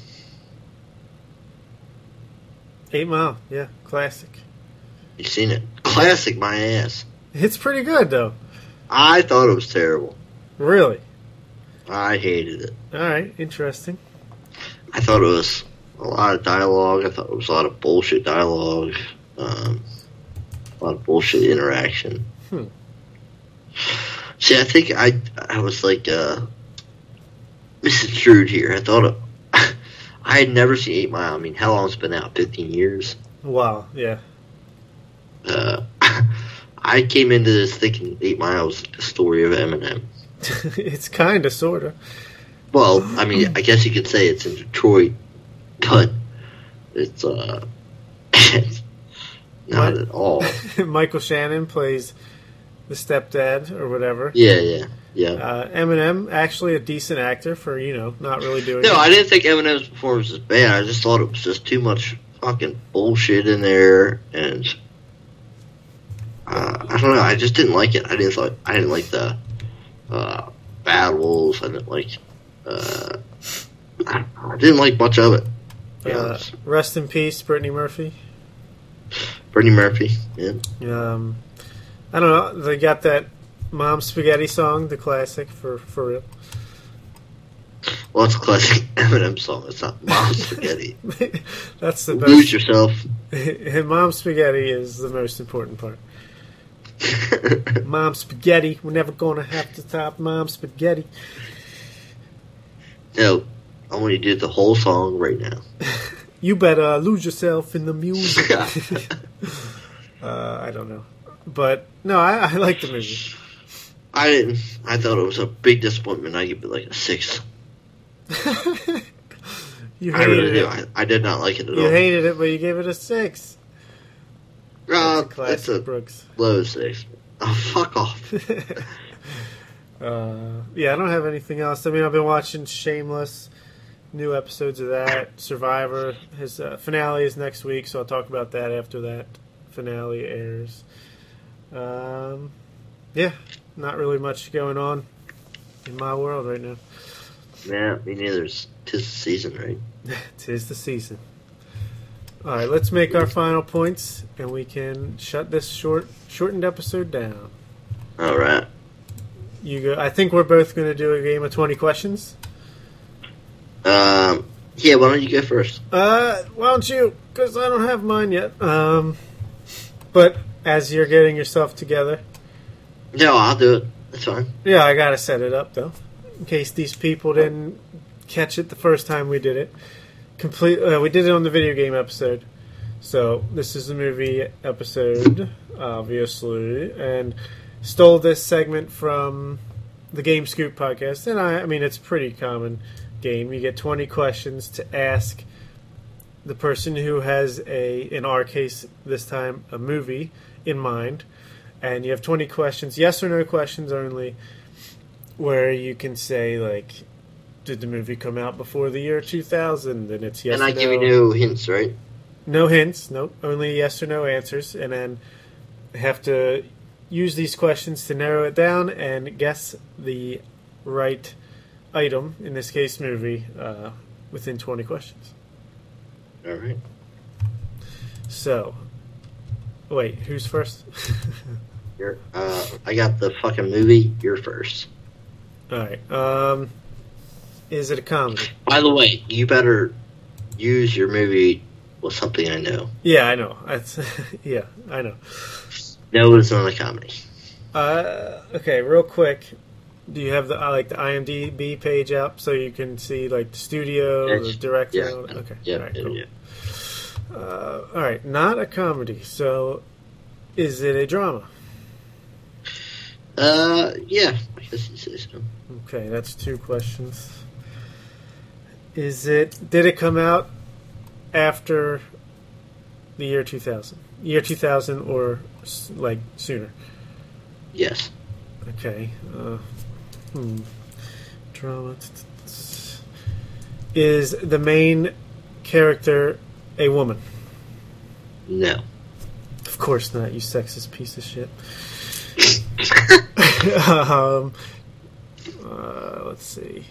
Eight Mile, yeah, classic. You seen it? Classic, my ass. It's pretty good though. I thought it was terrible. Really. I hated it. All right, interesting. I thought it was a lot of dialogue. I thought it was a lot of bullshit dialogue. Um, a lot of bullshit interaction. Hmm. See, I think I I was like uh, misconstrued here. I thought it, I had never seen Eight Mile. I mean, how long's it been out? Fifteen years. Wow, yeah. Uh, I came into this thinking Eight Miles the story of Eminem. it's kind of, sort of. Well, I mean, I guess you could say it's in Detroit, but it's uh, not at all. Michael Shannon plays the stepdad or whatever. Yeah, yeah, yeah. Uh, Eminem, actually a decent actor for you know not really doing. No, it. I didn't think Eminem's performance was bad. I just thought it was just too much fucking bullshit in there, and uh, I don't know. I just didn't like it. I didn't like. I didn't like the uh, battles. I didn't like. Uh, I, I didn't like much of it. Uh, rest in peace, Brittany Murphy. Brittany Murphy. Yeah. Um, I don't know. They got that "Mom Spaghetti" song, the classic for for real. Well, it's a classic Eminem song. It's not Mom Spaghetti. That's the Lose best. yourself. Mom Spaghetti is the most important part. Mom Spaghetti, we're never gonna have to top Mom Spaghetti. no, I want you to do the whole song right now. You better lose yourself in the music. uh, I don't know, but no, I, I like the movie. I didn't. I thought it was a big disappointment. I give it like a six. you I really hated do. I, I did not like it at You all. hated it, but you gave it a six. Uh, That's a classic, it's a Brooks. low six. Oh, fuck off. uh, yeah, I don't have anything else. I mean, I've been watching Shameless, new episodes of that. Survivor, his uh, finale is next week, so I'll talk about that after that finale airs. Um, yeah, not really much going on in my world right now. yeah, me neither. Tis the season, right? Tis the season. All right, let's make our final points, and we can shut this short, shortened episode down. All right. You go. I think we're both going to do a game of twenty questions. Um, yeah, why don't you go first? Uh, why don't you? Because I don't have mine yet. Um, but as you're getting yourself together, No, I'll do it. That's fine. yeah, I gotta set it up though, in case these people didn't catch it the first time we did it. Complete. Uh, we did it on the video game episode, so this is the movie episode, obviously, and stole this segment from the Game Scoop podcast. And I, I mean, it's pretty common game. You get 20 questions to ask the person who has a, in our case this time, a movie in mind, and you have 20 questions, yes or no questions only, where you can say like, did the movie come out before the year 2000? And it's yes and I give you no. no hints, right? No hints, nope. Only yes or no answers, and then have to use these questions to narrow it down and guess the right item, in this case, movie, uh, within 20 questions. All right. So, wait, who's first? You're, uh, I got the fucking movie. You're first. All right. Um, is it a comedy? By the way, you better use your movie with something I know. Yeah, I know. That's, yeah, I know. No, it's not a comedy. Uh, okay, real quick. Do you have the like the IMDb page up so you can see like the studio, the director? Yeah. Okay. Yeah. All right, cool. yeah. Uh, all right, not a comedy. So, is it a drama? Uh, yeah. I guess you say so. Okay, that's two questions. Is it? Did it come out after the year two thousand? Year two thousand, or like sooner? Yes. Okay. Uh, hmm. Drama. Is the main character a woman? No. Of course not, you sexist piece of shit. um, uh, let's see.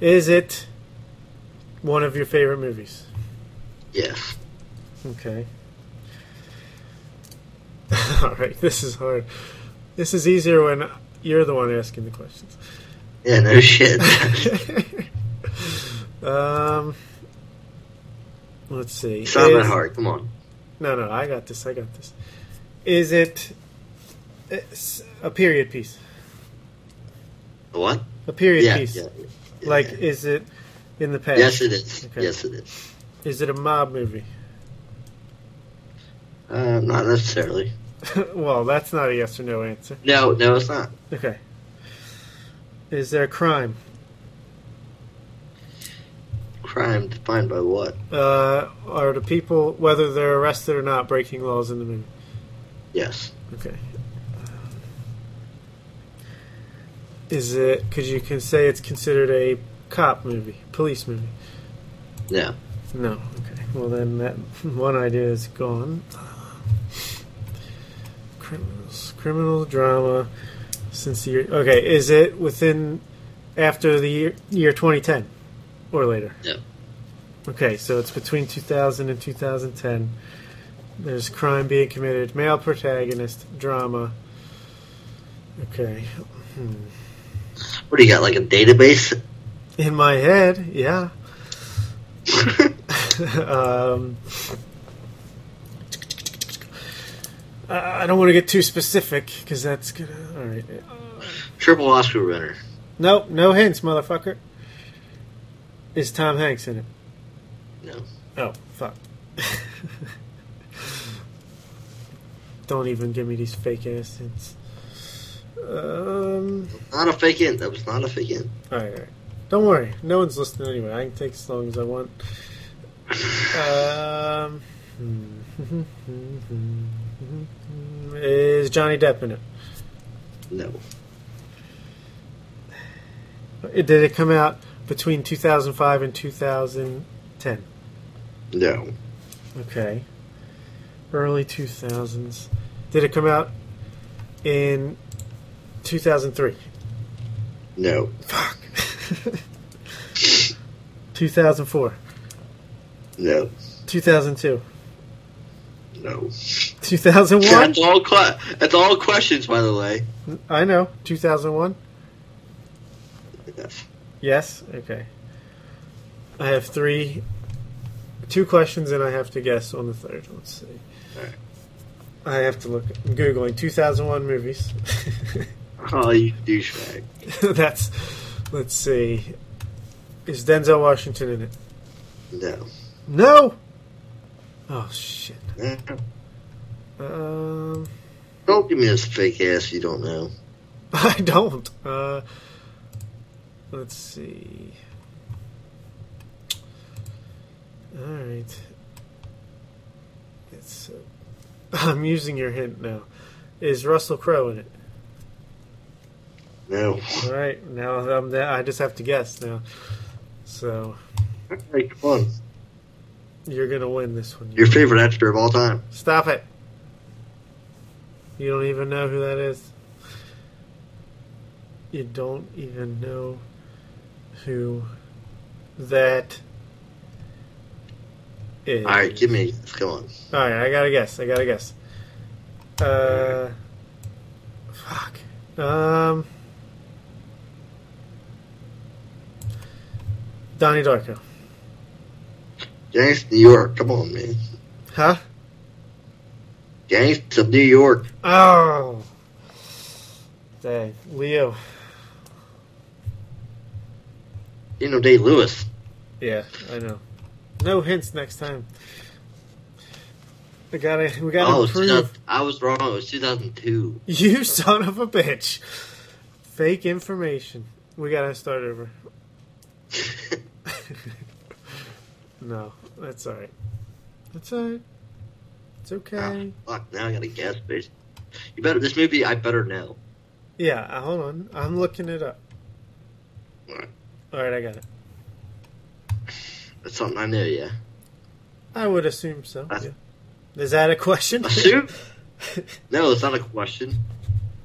Is it one of your favorite movies? Yes. Okay. All right, this is hard. This is easier when you're the one asking the questions. Yeah. No shit. um, let's see. it's not that hard. Come on. No, no, I got this. I got this. Is it a period piece? A What? A period Yeah, piece. yeah, yeah. Like, is it in the past? Yes, it is. Okay. Yes, it is. Is it a mob movie? Uh, not necessarily. well, that's not a yes or no answer. No, no, it's not. Okay. Is there a crime? Crime defined by what? Uh, are the people, whether they're arrested or not, breaking laws in the movie? Yes. Okay. Is it? Because you can say it's considered a cop movie, police movie. Yeah. No. Okay. Well, then that one idea is gone. Criminals, criminal drama. Since the year, okay, is it within after the year year 2010 or later? No. Okay, so it's between 2000 and 2010. There's crime being committed, male protagonist, drama. Okay. Hmm. What do you got? Like a database? In my head, yeah. um, I don't want to get too specific because that's gonna. All right. Triple Oscar winner. Nope, no hints, motherfucker. Is Tom Hanks in it? No. Oh, fuck. don't even give me these fake ass hints. Um. Not a fake in. That was not a fake in. All right, all right. Don't worry. No one's listening anyway. I can take as long as I want. Um. Is Johnny Depp in it? No. Did it come out between 2005 and 2010? No. Okay. Early 2000s. Did it come out in 2003? No. Fuck. 2004. No. 2002. No. 2001? That's all. Que- that's all questions, by the way. I know. 2001? Yes. Yes? Okay. I have three, two questions, and I have to guess on the third. Let's see. Alright. I have to look. I'm Googling 2001 movies. Oh, you douchebag. That's, let's see. Is Denzel Washington in it? No. No! Oh, shit. Eh, Um, Don't give me this fake ass you don't know. I don't. Uh, let's see. All right. It's. Uh, I'm using your hint now. Is Russell Crowe in it? No. All right. Now I'm. there. I just have to guess now. So Alright, come on. you're gonna win this one. Your favorite actor of all time. Stop it. You don't even know who that is. You don't even know who that is. Alright, give me. Come on. Alright, I gotta guess. I gotta guess. Uh. Fuck. Um. Donnie Darko. Gangs of New York. Come on, man. Huh? Gangs of New York. Oh. Dang. Leo. You know Day Lewis. Yeah, I know. No hints next time. We gotta, we gotta Oh, improve. I was wrong. It was 2002. You son of a bitch! Fake information. We gotta start over. no, that's alright. That's alright. It's okay. Ah, fuck, now I gotta guess, bitch. You better. This movie, I better know. Yeah, uh, hold on. I'm looking it up. Alright. Alright, I got it. That's something I know, yeah. I would assume so. That's- Yeah. Is that a question? Assume? no, it's not a question.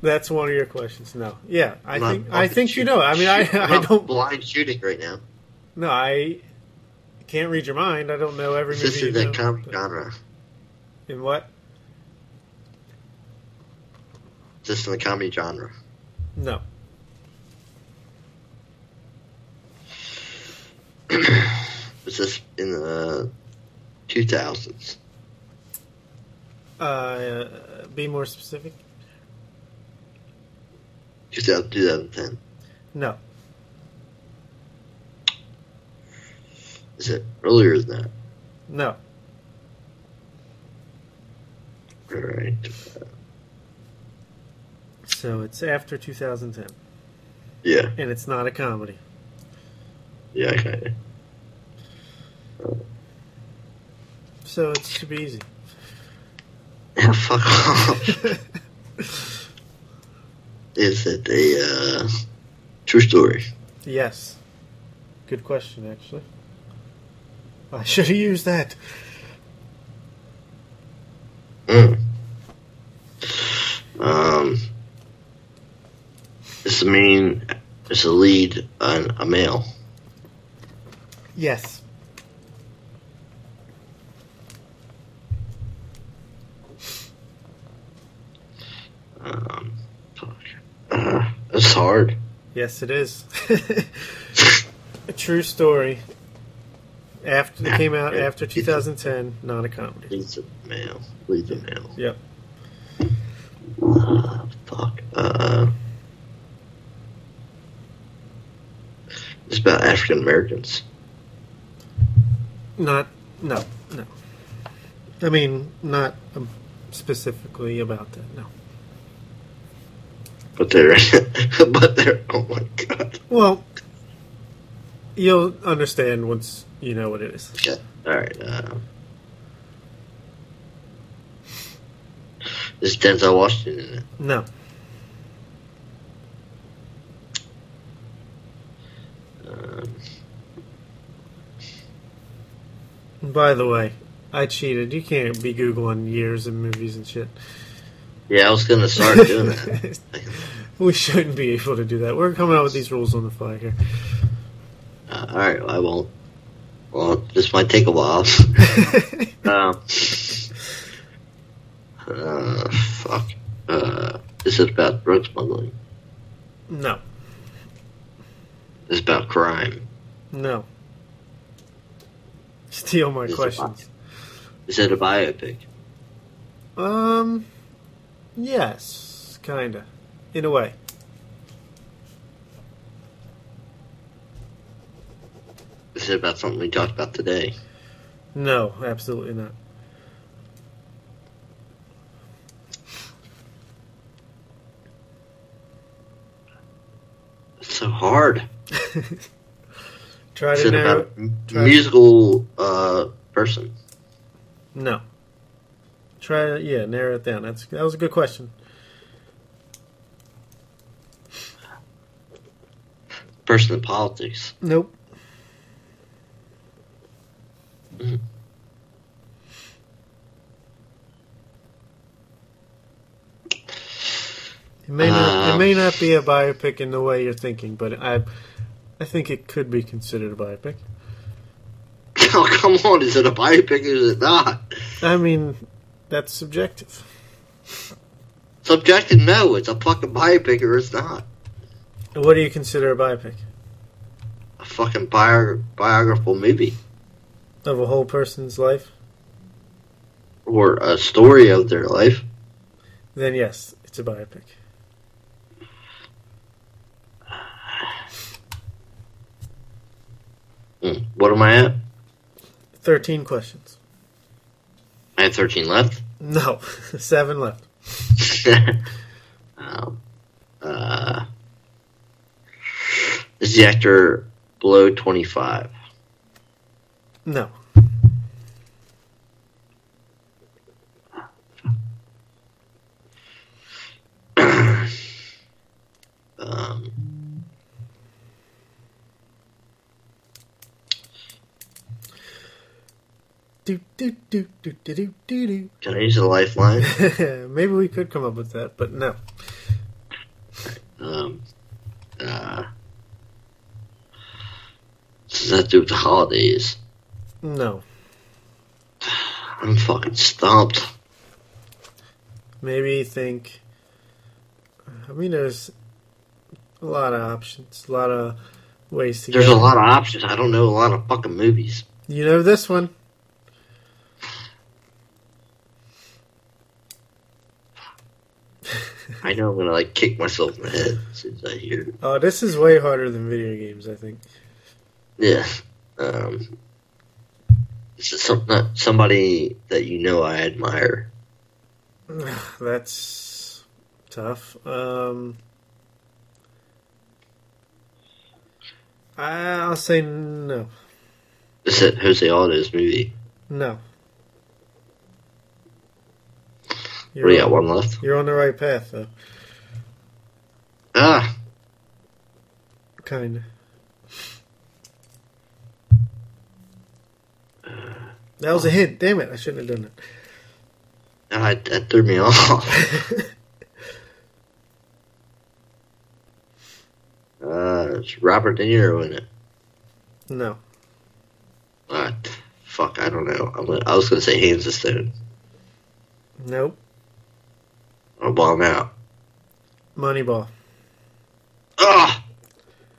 That's one of your questions. No. Yeah, I I'm not think I think you know. I mean, I shoot- I'm I don't. blind shooting right now. No, I can't read your mind. I don't know every Is movie. this in the comedy genre? In what? Is this in the comedy genre? No. Is this in the 2000s? Uh, be more specific. 2000, 2010? No. Is it earlier than that? No. Alright. So it's after 2010, Yeah, and it's not a comedy. yeah, okay. So it should be easy. Yeah, fuck off. Is it a uh, true story? yes. Good question, actually. I should have used that. Mm. Um, is the main, is the lead an, a male? Yes. Um. Uh, it's hard. Yes, it is. a true story. After it came out after 2010, not a comedy. Lead's a male. Lead's a male. Yep. Uh, fuck. Uh, it's about African Americans. Not no no. I mean, not um, specifically about that. No. But they're, but they're, oh my god. Well, you'll understand once you know what it is. Okay. Alright, uh. Is Denzel Washington in it? No. Um, By the way, I cheated. You can't be googling years and movies and shit. yeah, I was gonna start doing that. we shouldn't be able to do that. We're coming out with these rules on the fly here. Uh, Alright, I won't. Well, this might take a while. um, Uh, fuck. Uh, is it about drug smuggling? No. Is it about crime? No. Steal my Is it questions. Is it a biopic? Um, yes, kinda, in a way. Is it about something we talked about today? No, absolutely not. It's so hard. Try to narrow. about a try- musical uh, person? No. Try to yeah, narrow it down. That's that was a good question. Person in politics. Nope. May not. It Um, may not be a biopic in the way you're thinking, but I, I think it could be considered a biopic. Oh, come on. Is it a biopic or is it not? I mean, that's subjective. Subjective, no. It's a fucking biopic or it's not. What do you consider a biopic A fucking bio- biographical movie. of a whole person's life? Or a story of their life. Then yes, it's a biopic. Hmm. What am I at? Thirteen questions. I have 13 left. No, seven left. um, uh, is the actor below 25? No. um, Do do do do do do do can I use a lifeline? Maybe we could come up with that, but no. Um, uh, does that do with the holidays? No. I'm fucking stumped. Maybe think. I mean, there's a lot of options, a lot of ways to There's a lot of options. I don't know a lot of fucking movies. You know this one? I know I'm gonna like kick myself in the head as soon as I hear it. Oh, this is way harder than video games. I think. Yeah. Um, this is some, not somebody that you know I admire. That's tough. Um, I'll say no. Is it Jose Aldo's movie? No. What do you got? on, One left. you're on the right path, though. Ah, Kind of. That was a hint. Damn it! I shouldn't have done ah, that threw me off. that. Uh, it's Robert De Niro in it. no. Uh, fuck, I don't know. I was gonna say Hands of Stone. Nope. I'll bomb out. Moneyball. Ah,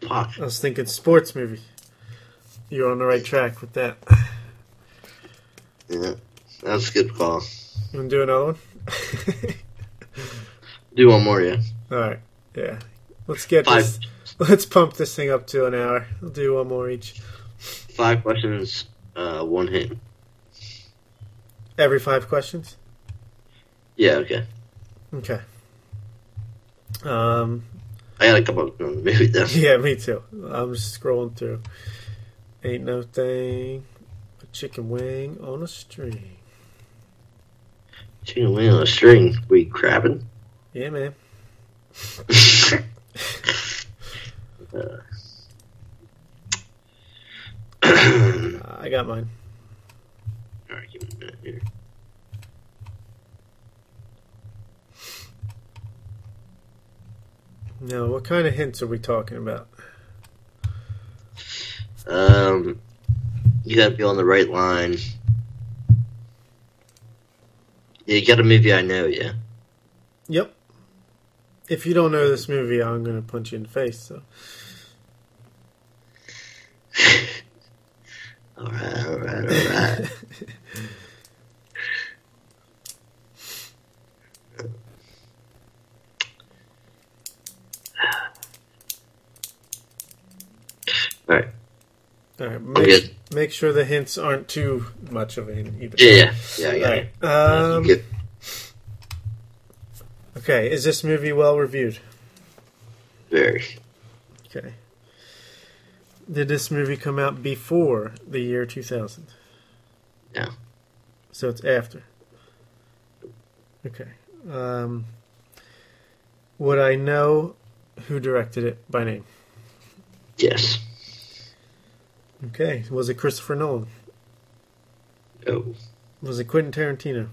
fuck. I was thinking sports movie. You're on the right track with that. Yeah, that's a good call. You want to do another one? Do one more, yeah. All right. Yeah. Let's get Five. this. Let's pump this thing up to an hour. We'll do one more each. Five questions, uh, one hint. Every five questions. Yeah, okay. Okay. Um. I gotta come up with another. Yeah, me too. I'm just scrolling through. Ain't no thing. A chicken wing on a string. Chicken wing on a string. We crabbing? Yeah, man. Uh, I got mine. Alright, give me a minute here. No, what kind of hints are we talking about? Um, you gotta be on the right line. You got a movie I know, yeah. Yep. If you don't know this movie, I'm going to punch you in the face. So. all right, all right, all right. all right. All right. Make, make sure the hints aren't too much of an either. Yeah, yeah, yeah. All right. Um, Good. okay. Is this movie well reviewed? Very. Okay. Did this movie come out before the year 2000? No. So it's after. Okay. Um, would I know who directed it by name? Yes. Okay. Was it Christopher Nolan? No. Was it Quentin Tarantino?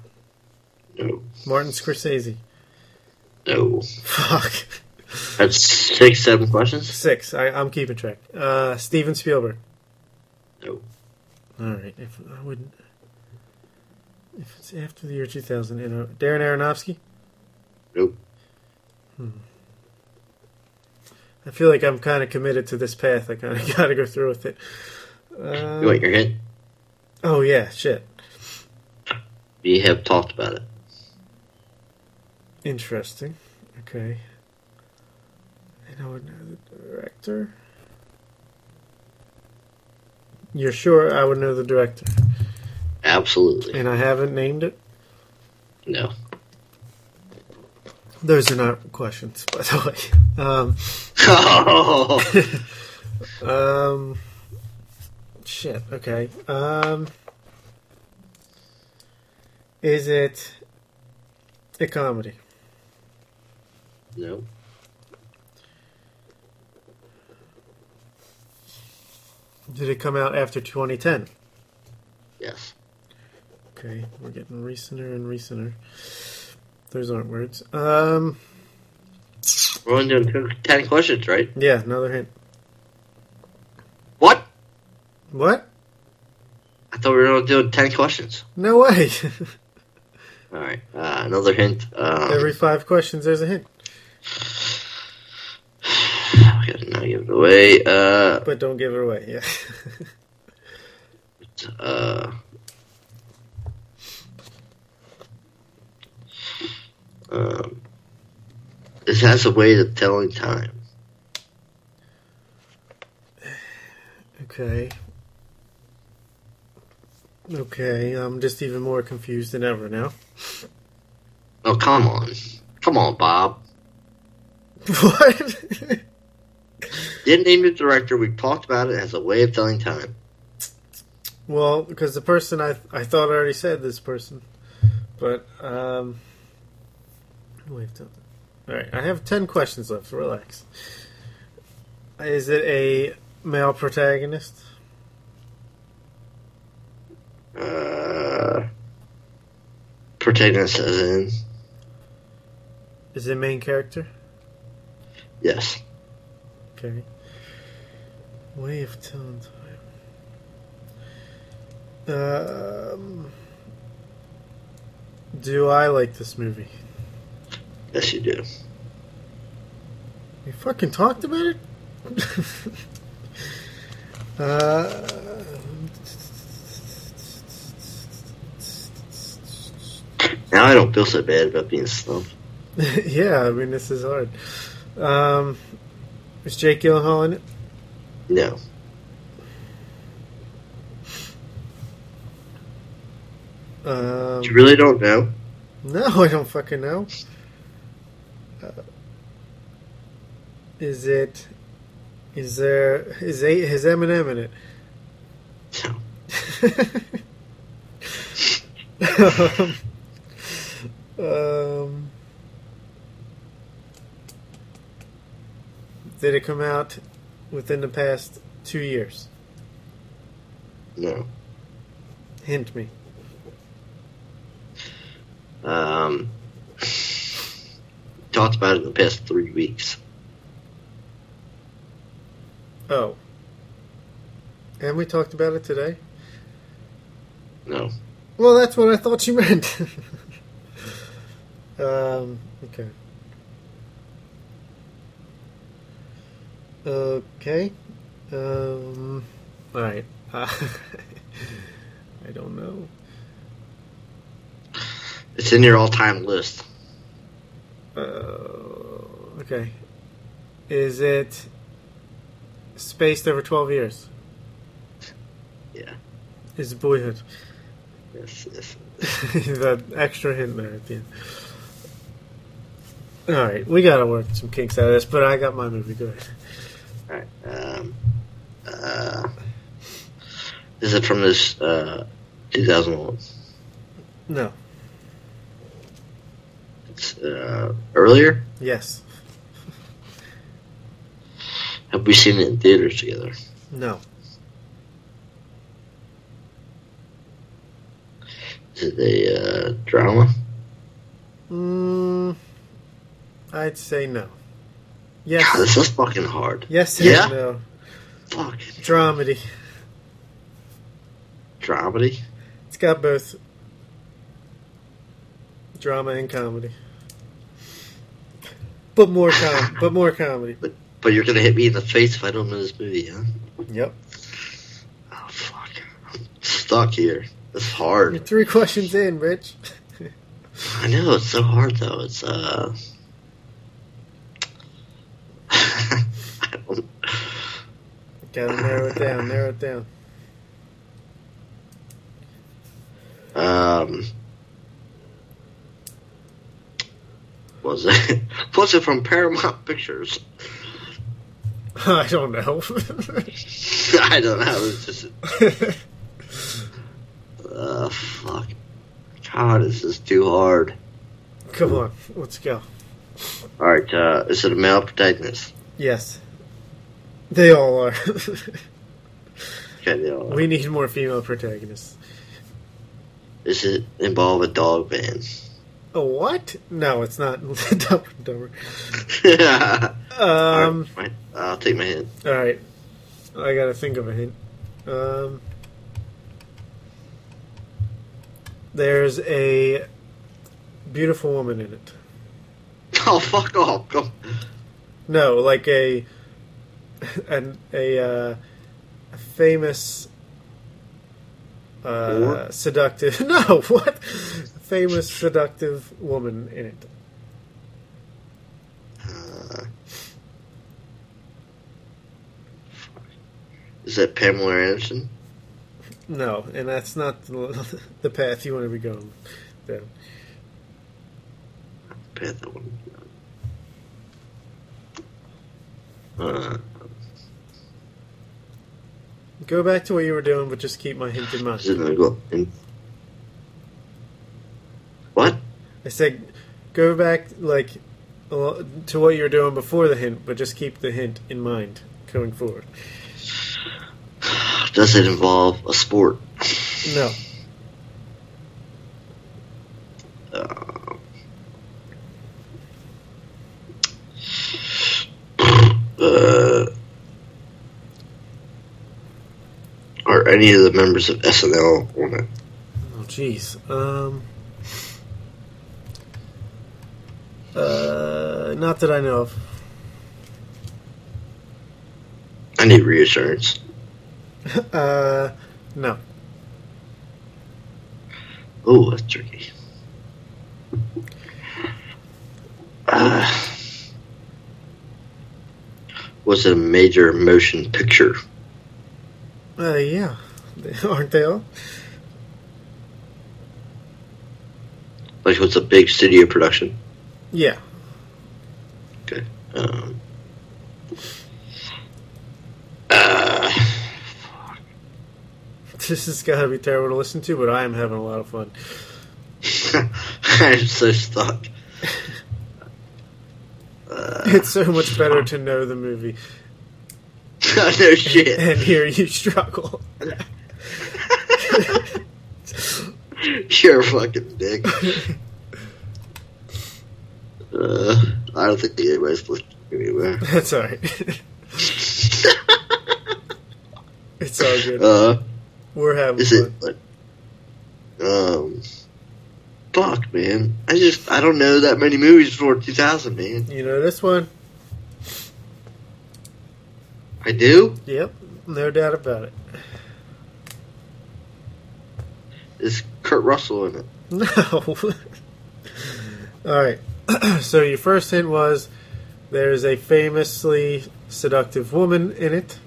No. Martin Scorsese? No. Fuck. That's six, seven questions. Six. I, I'm keeping track. Uh, Steven Spielberg. No. All right. If I wouldn't. If it's after the year 2000, you know, Darren Aronofsky. Nope. I feel like I'm kind of committed to this path. I kind of got to go through with it. Uh, You want your hint? oh yeah, shit. We have talked about it. Interesting. Okay. And I would know the director. You're sure I would know the director, Absolutely. and I haven't named it. No. Those are not questions, by the way. Um, um, shit. Okay. Um, is it a comedy? no. Did it come out after 2010? Yes. Okay, we're getting recenter and recenter. Those aren't words. Um, We're only doing 10 questions, right? yeah, another hint. What? I thought we were going to do ten questions. No way. All right. Uh, another hint. Um, Every five questions, there's a hint. I gotta not give it away. Uh, But don't give it away. Yeah. uh, um, this has a way of telling time. okay. Okay, I'm just even more confused than ever now. Oh, come on. Come on, Bob. What? Didn't name the director. We talked about it as a way of telling time. well, because the person I I thought I already said this person, but um. Wait, all right. I have ten questions left. Relax. Is it a male protagonist? Uh, protagonist as in Is the main character? yes. Okay. Way of telling time. Um, do I like this movie? Yes, you do. We fucking talked about it. uh, Now I don't feel so bad about being stumped. yeah, I mean this is hard. Um, is Jake Gyllenhaal in it? No. Um, You really don't know? No, I don't fucking know. Uh, is it? Is there? Is a is Eminem in it? No. um, um, did it come out within the past two years? No. Hint me. Um, talked about it in the past three weeks. Oh. And we talked about it today? No. Well, that's what I thought you meant. Um, okay. Okay. Um, all right. Uh, I don't know. It's in your all-time list. Uh, okay. Is it spaced over 12 years? Yeah. Is Boyhood? Yes. Yes. that extra hint there at the end. All right, we gotta work some kinks out of this, but I got my movie. Go ahead. All right. Um. Uh. Is it from this uh 2001? No. It's uh earlier. Yes. Have we seen it in theaters together? No. Is it a uh, drama? Mm, I'd say no. Yes. God, this is fucking hard. Yes. Yeah? No. Fuck. Dramedy. Dramedy? It's got both drama and comedy. But more com- but more comedy. But but you're gonna hit me in the face if I don't know this movie, huh? Yep. Oh fuck. I'm stuck here. It's You're hard. three questions in, Rich. I know, it's so hard though. It's uh I don't Gotta narrow it down, narrow it down. um was it was it from Paramount Pictures? I don't know. I don't know. It's just uh fuck. God, this is too hard. Come on, let's go. Alright, uh is it a male protagonist? Yes. They all are. Okay, they all are. we need more female protagonists. Does it involve a dog van? A what? No, it's not Dumb and Dumber. um, Alright, I'll take my hint. alright. I gotta think of a hint. Um, there's a beautiful woman in it. Oh, fuck off. No, like a an a, uh, a famous uh, seductive. No, what? famous seductive woman in it. Uh, is that Pamela Anderson? No, and that's not the, the path you want to be going down. Bet that one. Uh, Go back to what you were doing, but just keep my hint in mind. the- in What? I said, go back like to what you were doing before the hint, but just keep the hint in mind going forward. Does it involve a sport? No, Uh, uh, are any of the members of SNL on it? oh jeez. Um, uh, not that I know of. I need reassurance. Uh, no. Oh, that's tricky. Uh, was it a major motion picture? Uh, yeah, aren't they all? Like, what's a big studio production? Yeah. Okay. Um, uh, This has got to be terrible to listen to, but I am having a lot of fun. I'm so stuck. Uh, It's so much better to know the movie no shit. and here you struggle. You're a fucking dick. Uh, I don't think anybody's listening anyway. That's alright. it's all good. Uh, We're having is fun. it like, um, fuck, man. I just I don't know that many movies before 2000, man. You know this one? I do. Yep, no doubt about it. Is Kurt Russell in it? No. All right. so your first hint was there's a famously seductive woman in it,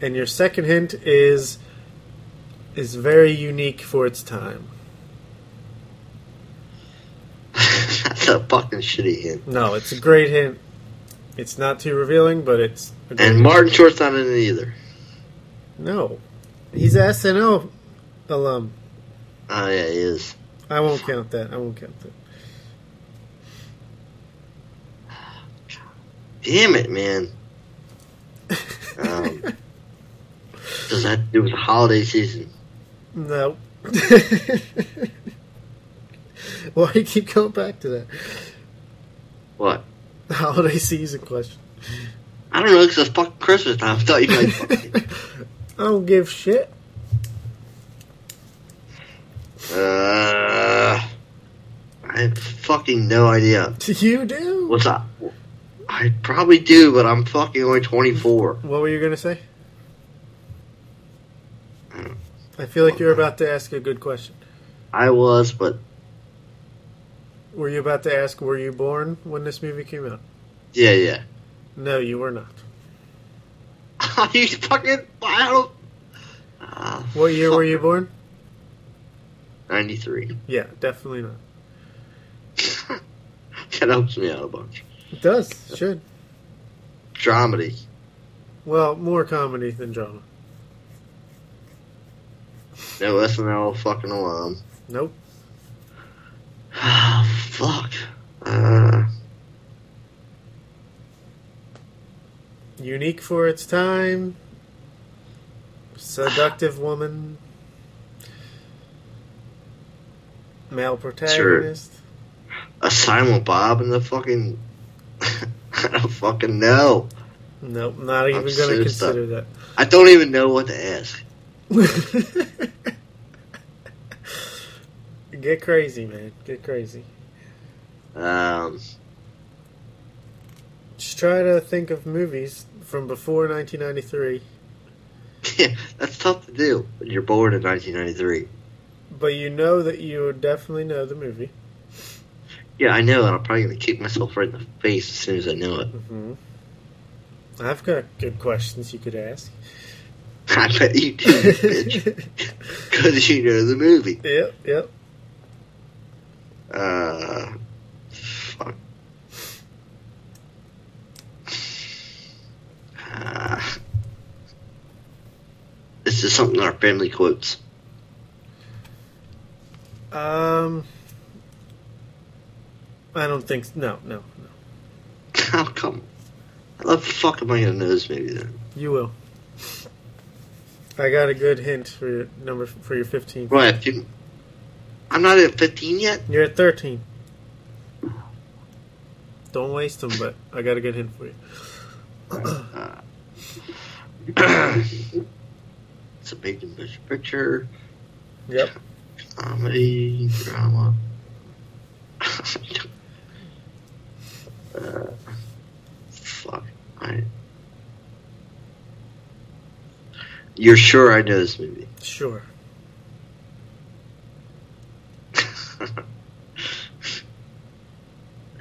and your second hint is is very unique for its time. That's a fucking shitty hint. No, it's a great hint. It's not too revealing, but it's And Martin Short's not in it either. no. He's a SNL alum. Oh yeah, he is. I won't count that. I won't count that. Damn it, man. Um, does that do with the holiday season? No. Why do you keep going back to that? What? The holiday season question. I don't know, because it's fucking Christmas time. I thought you fucking. I don't give shit. Uh, I have fucking no idea. You do? What's up? I probably do, but I'm fucking only 24. What were you to say? I feel like you're about to ask a good question. I was, but Were you about to ask, were you born when this movie came out? yeah, yeah. No, you were not. Are you fucking. I don't. Uh, What year were you born? 93. Yeah, definitely not. that helps me out a bunch. It does. Should. Dramedy. Well, more comedy than drama. No SNL fucking alarm. Nope. Oh, fuck. Uh, Unique for its time. Seductive woman. Male protagonist. a Silent Bob in the fucking. I don't fucking know. Nope, not even going to consider that. I don't even know what to ask. Get crazy, man. Get crazy. Um, Just try to think of movies from before 1993, yeah, that's tough to do when you're born in 1993. but you know that you would definitely know the movie. Yeah, I know, and I'm probably gonna kick myself right in the face as soon as I know it. hmm I've got good questions you could ask. I bet you do, bitch, because you know the movie. Yep, yep. Uh, fuck. Uh, this is something our family quotes. Um, I don't think. No, no, no. How come? How the fuck am I gonna know this movie then? You will. I got a good hint for your number for your 15. Right, I'm not at 15 yet. You're at 13. Don't waste them, but I got a good hint for you. Uh, it's a big ambitious picture, Yep. comedy, drama. uh, fuck. I. You're sure I know this movie? Sure.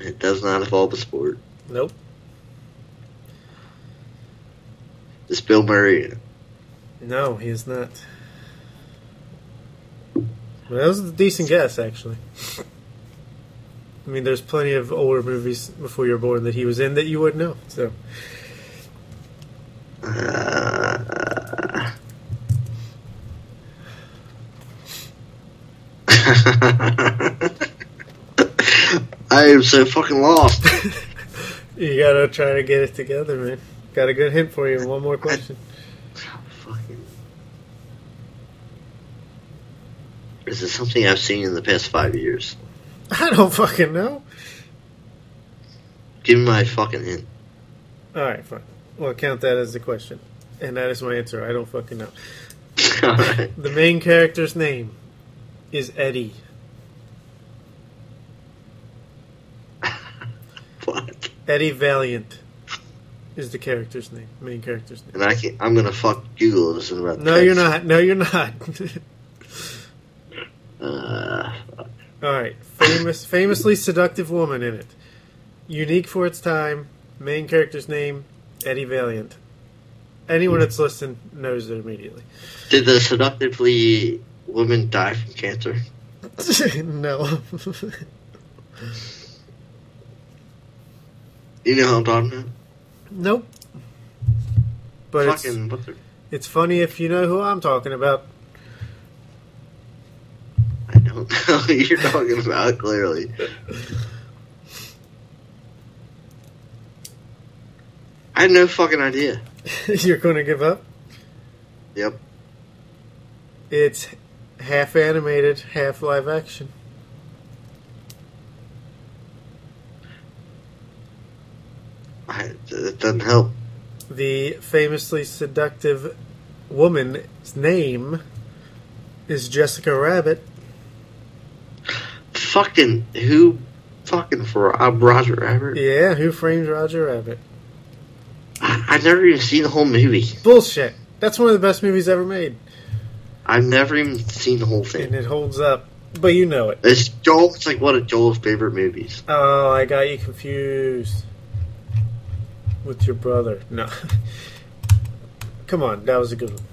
It does not involve a sport. Nope. Is Bill Murray in it? No, he is not. Well, that was a decent guess, actually. I mean, there's plenty of older movies before you're born that he was in that you would know. So, Uh, I am so fucking lost. you gotta try to get it together, man. Got a good hint for you. One more question. Fucking. Is it something I've seen in the past five years? I don't fucking know. Give me my fucking hint. Alright, fine. We'll count that as the question. And that is my answer. I don't fucking know. The main character's name is Eddie. Eddie Valiant is the character's name, main character's name. And I can't, I'm gonna fuck Google this in about. No, 10 you're not. No, you're not. Uh, All right, famous, famously seductive woman in it. Unique for its time. Main character's name Eddie Valiant. Anyone that's listening knows it immediately. did the seductively woman die from cancer? no. You know who I'm talking about? nope. But it's, Fucking the it's funny if you know who I'm talking about. I don't know who you're talking about clearly. I had no fucking idea. You're going to give up? Yep. It's half animated, half live action. I, it doesn't help. The famously seductive woman's name is Jessica Rabbit. Fucking who? Fucking for Rob uh, Roger Rabbit. Yeah, Who Framed Roger Rabbit? I, I've never even seen the whole movie. Bullshit. That's one of the best movies ever made, I've never even seen the whole thing, and it holds up. But you know it. It's Joel. It's like one of Joel's favorite movies. Oh, I got you confused with your brother. No. Come on, that was a good one.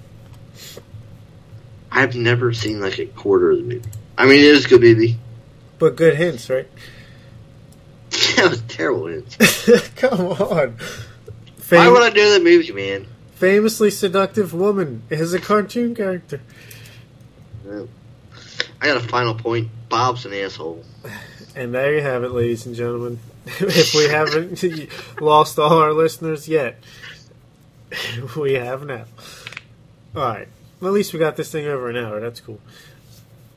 I've never seen like a quarter of the movie. I mean, it was a good movie. But good hints, right? that was terrible. It's- Come on. Why Fam- would I do that movie, man? famously seductive woman is a cartoon character. I got a final point. Bob's an asshole. And there you have it, ladies and gentlemen. if we haven't lost all our listeners yet, we have now. All right. Well, at least we got this thing over an hour. That's cool.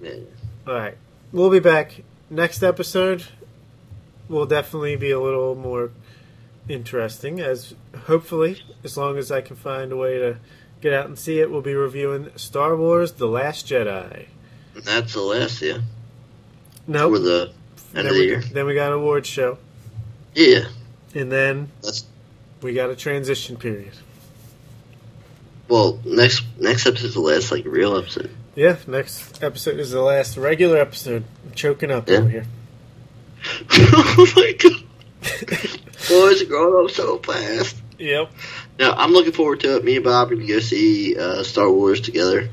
All right. We'll be back next episode. Will definitely be a little more interesting, as hopefully, as long as I can find a way to get out and see it, we'll be reviewing Star Wars: The Last Jedi. That's the last, yeah. No, For the end then, of the we, year. then we got an awards show, Yeah. and then That's we got a transition period. well. Next next episode is the last like real episode. Yeah, next episode is the last regular episode. I'm choking up Yeah. over here. oh my god! Boys are growing up so fast. Yep. Now I'm looking forward to it. Me and Bob are gonna go see uh, Star Wars together.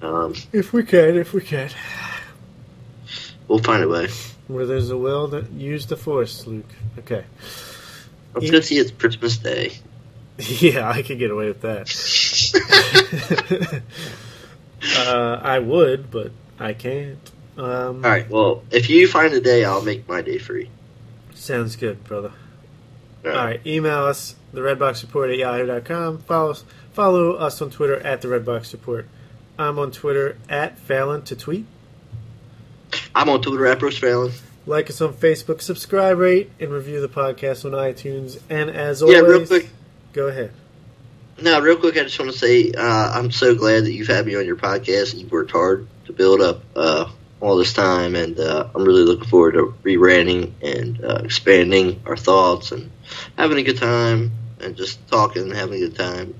Um, If we can, if we can. we'll find a way. Where there's a will, that use the force, Luke. Okay. Let's go see it's Christmas Day. Yeah, I could get away with that. uh, I would, but I can't. Um, All right. Well, if you find a day, I'll make my day free. Sounds good, brother. All All right, email us, the Redbox Report at yahoo.com. Follow us, follow us on Twitter at the Redbox Report. I'm on Twitter at Fallon to tweet. I'm on Twitter at Bruce Fallon. Like us on Facebook, subscribe, rate, and review the podcast on iTunes. And as always, Yeah, real quick. go ahead. No, real quick, I just want to say uh, I'm so glad that you've had me on your podcast. You've worked hard to build up uh, all this time, and uh, I'm really looking forward to rewriting and uh, expanding our thoughts and having a good time and just talking and having a good time.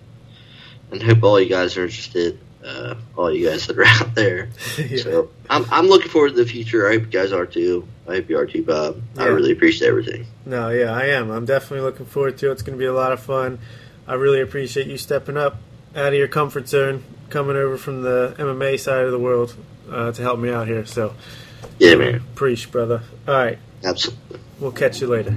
And hope all you guys are interested. Uh, all you guys that are out there. Yeah. So I'm I'm looking forward to the future. I hope you guys are too. I hope you are too, Bob. I really appreciate everything. No, yeah, I am. I'm definitely looking forward to it. It's going to be a lot of fun. I really appreciate you stepping up out of your comfort zone, coming over from the MMA side of the world uh, to help me out here. So, Yeah, man. preach, brother. All right, Absolutely. we'll catch you later.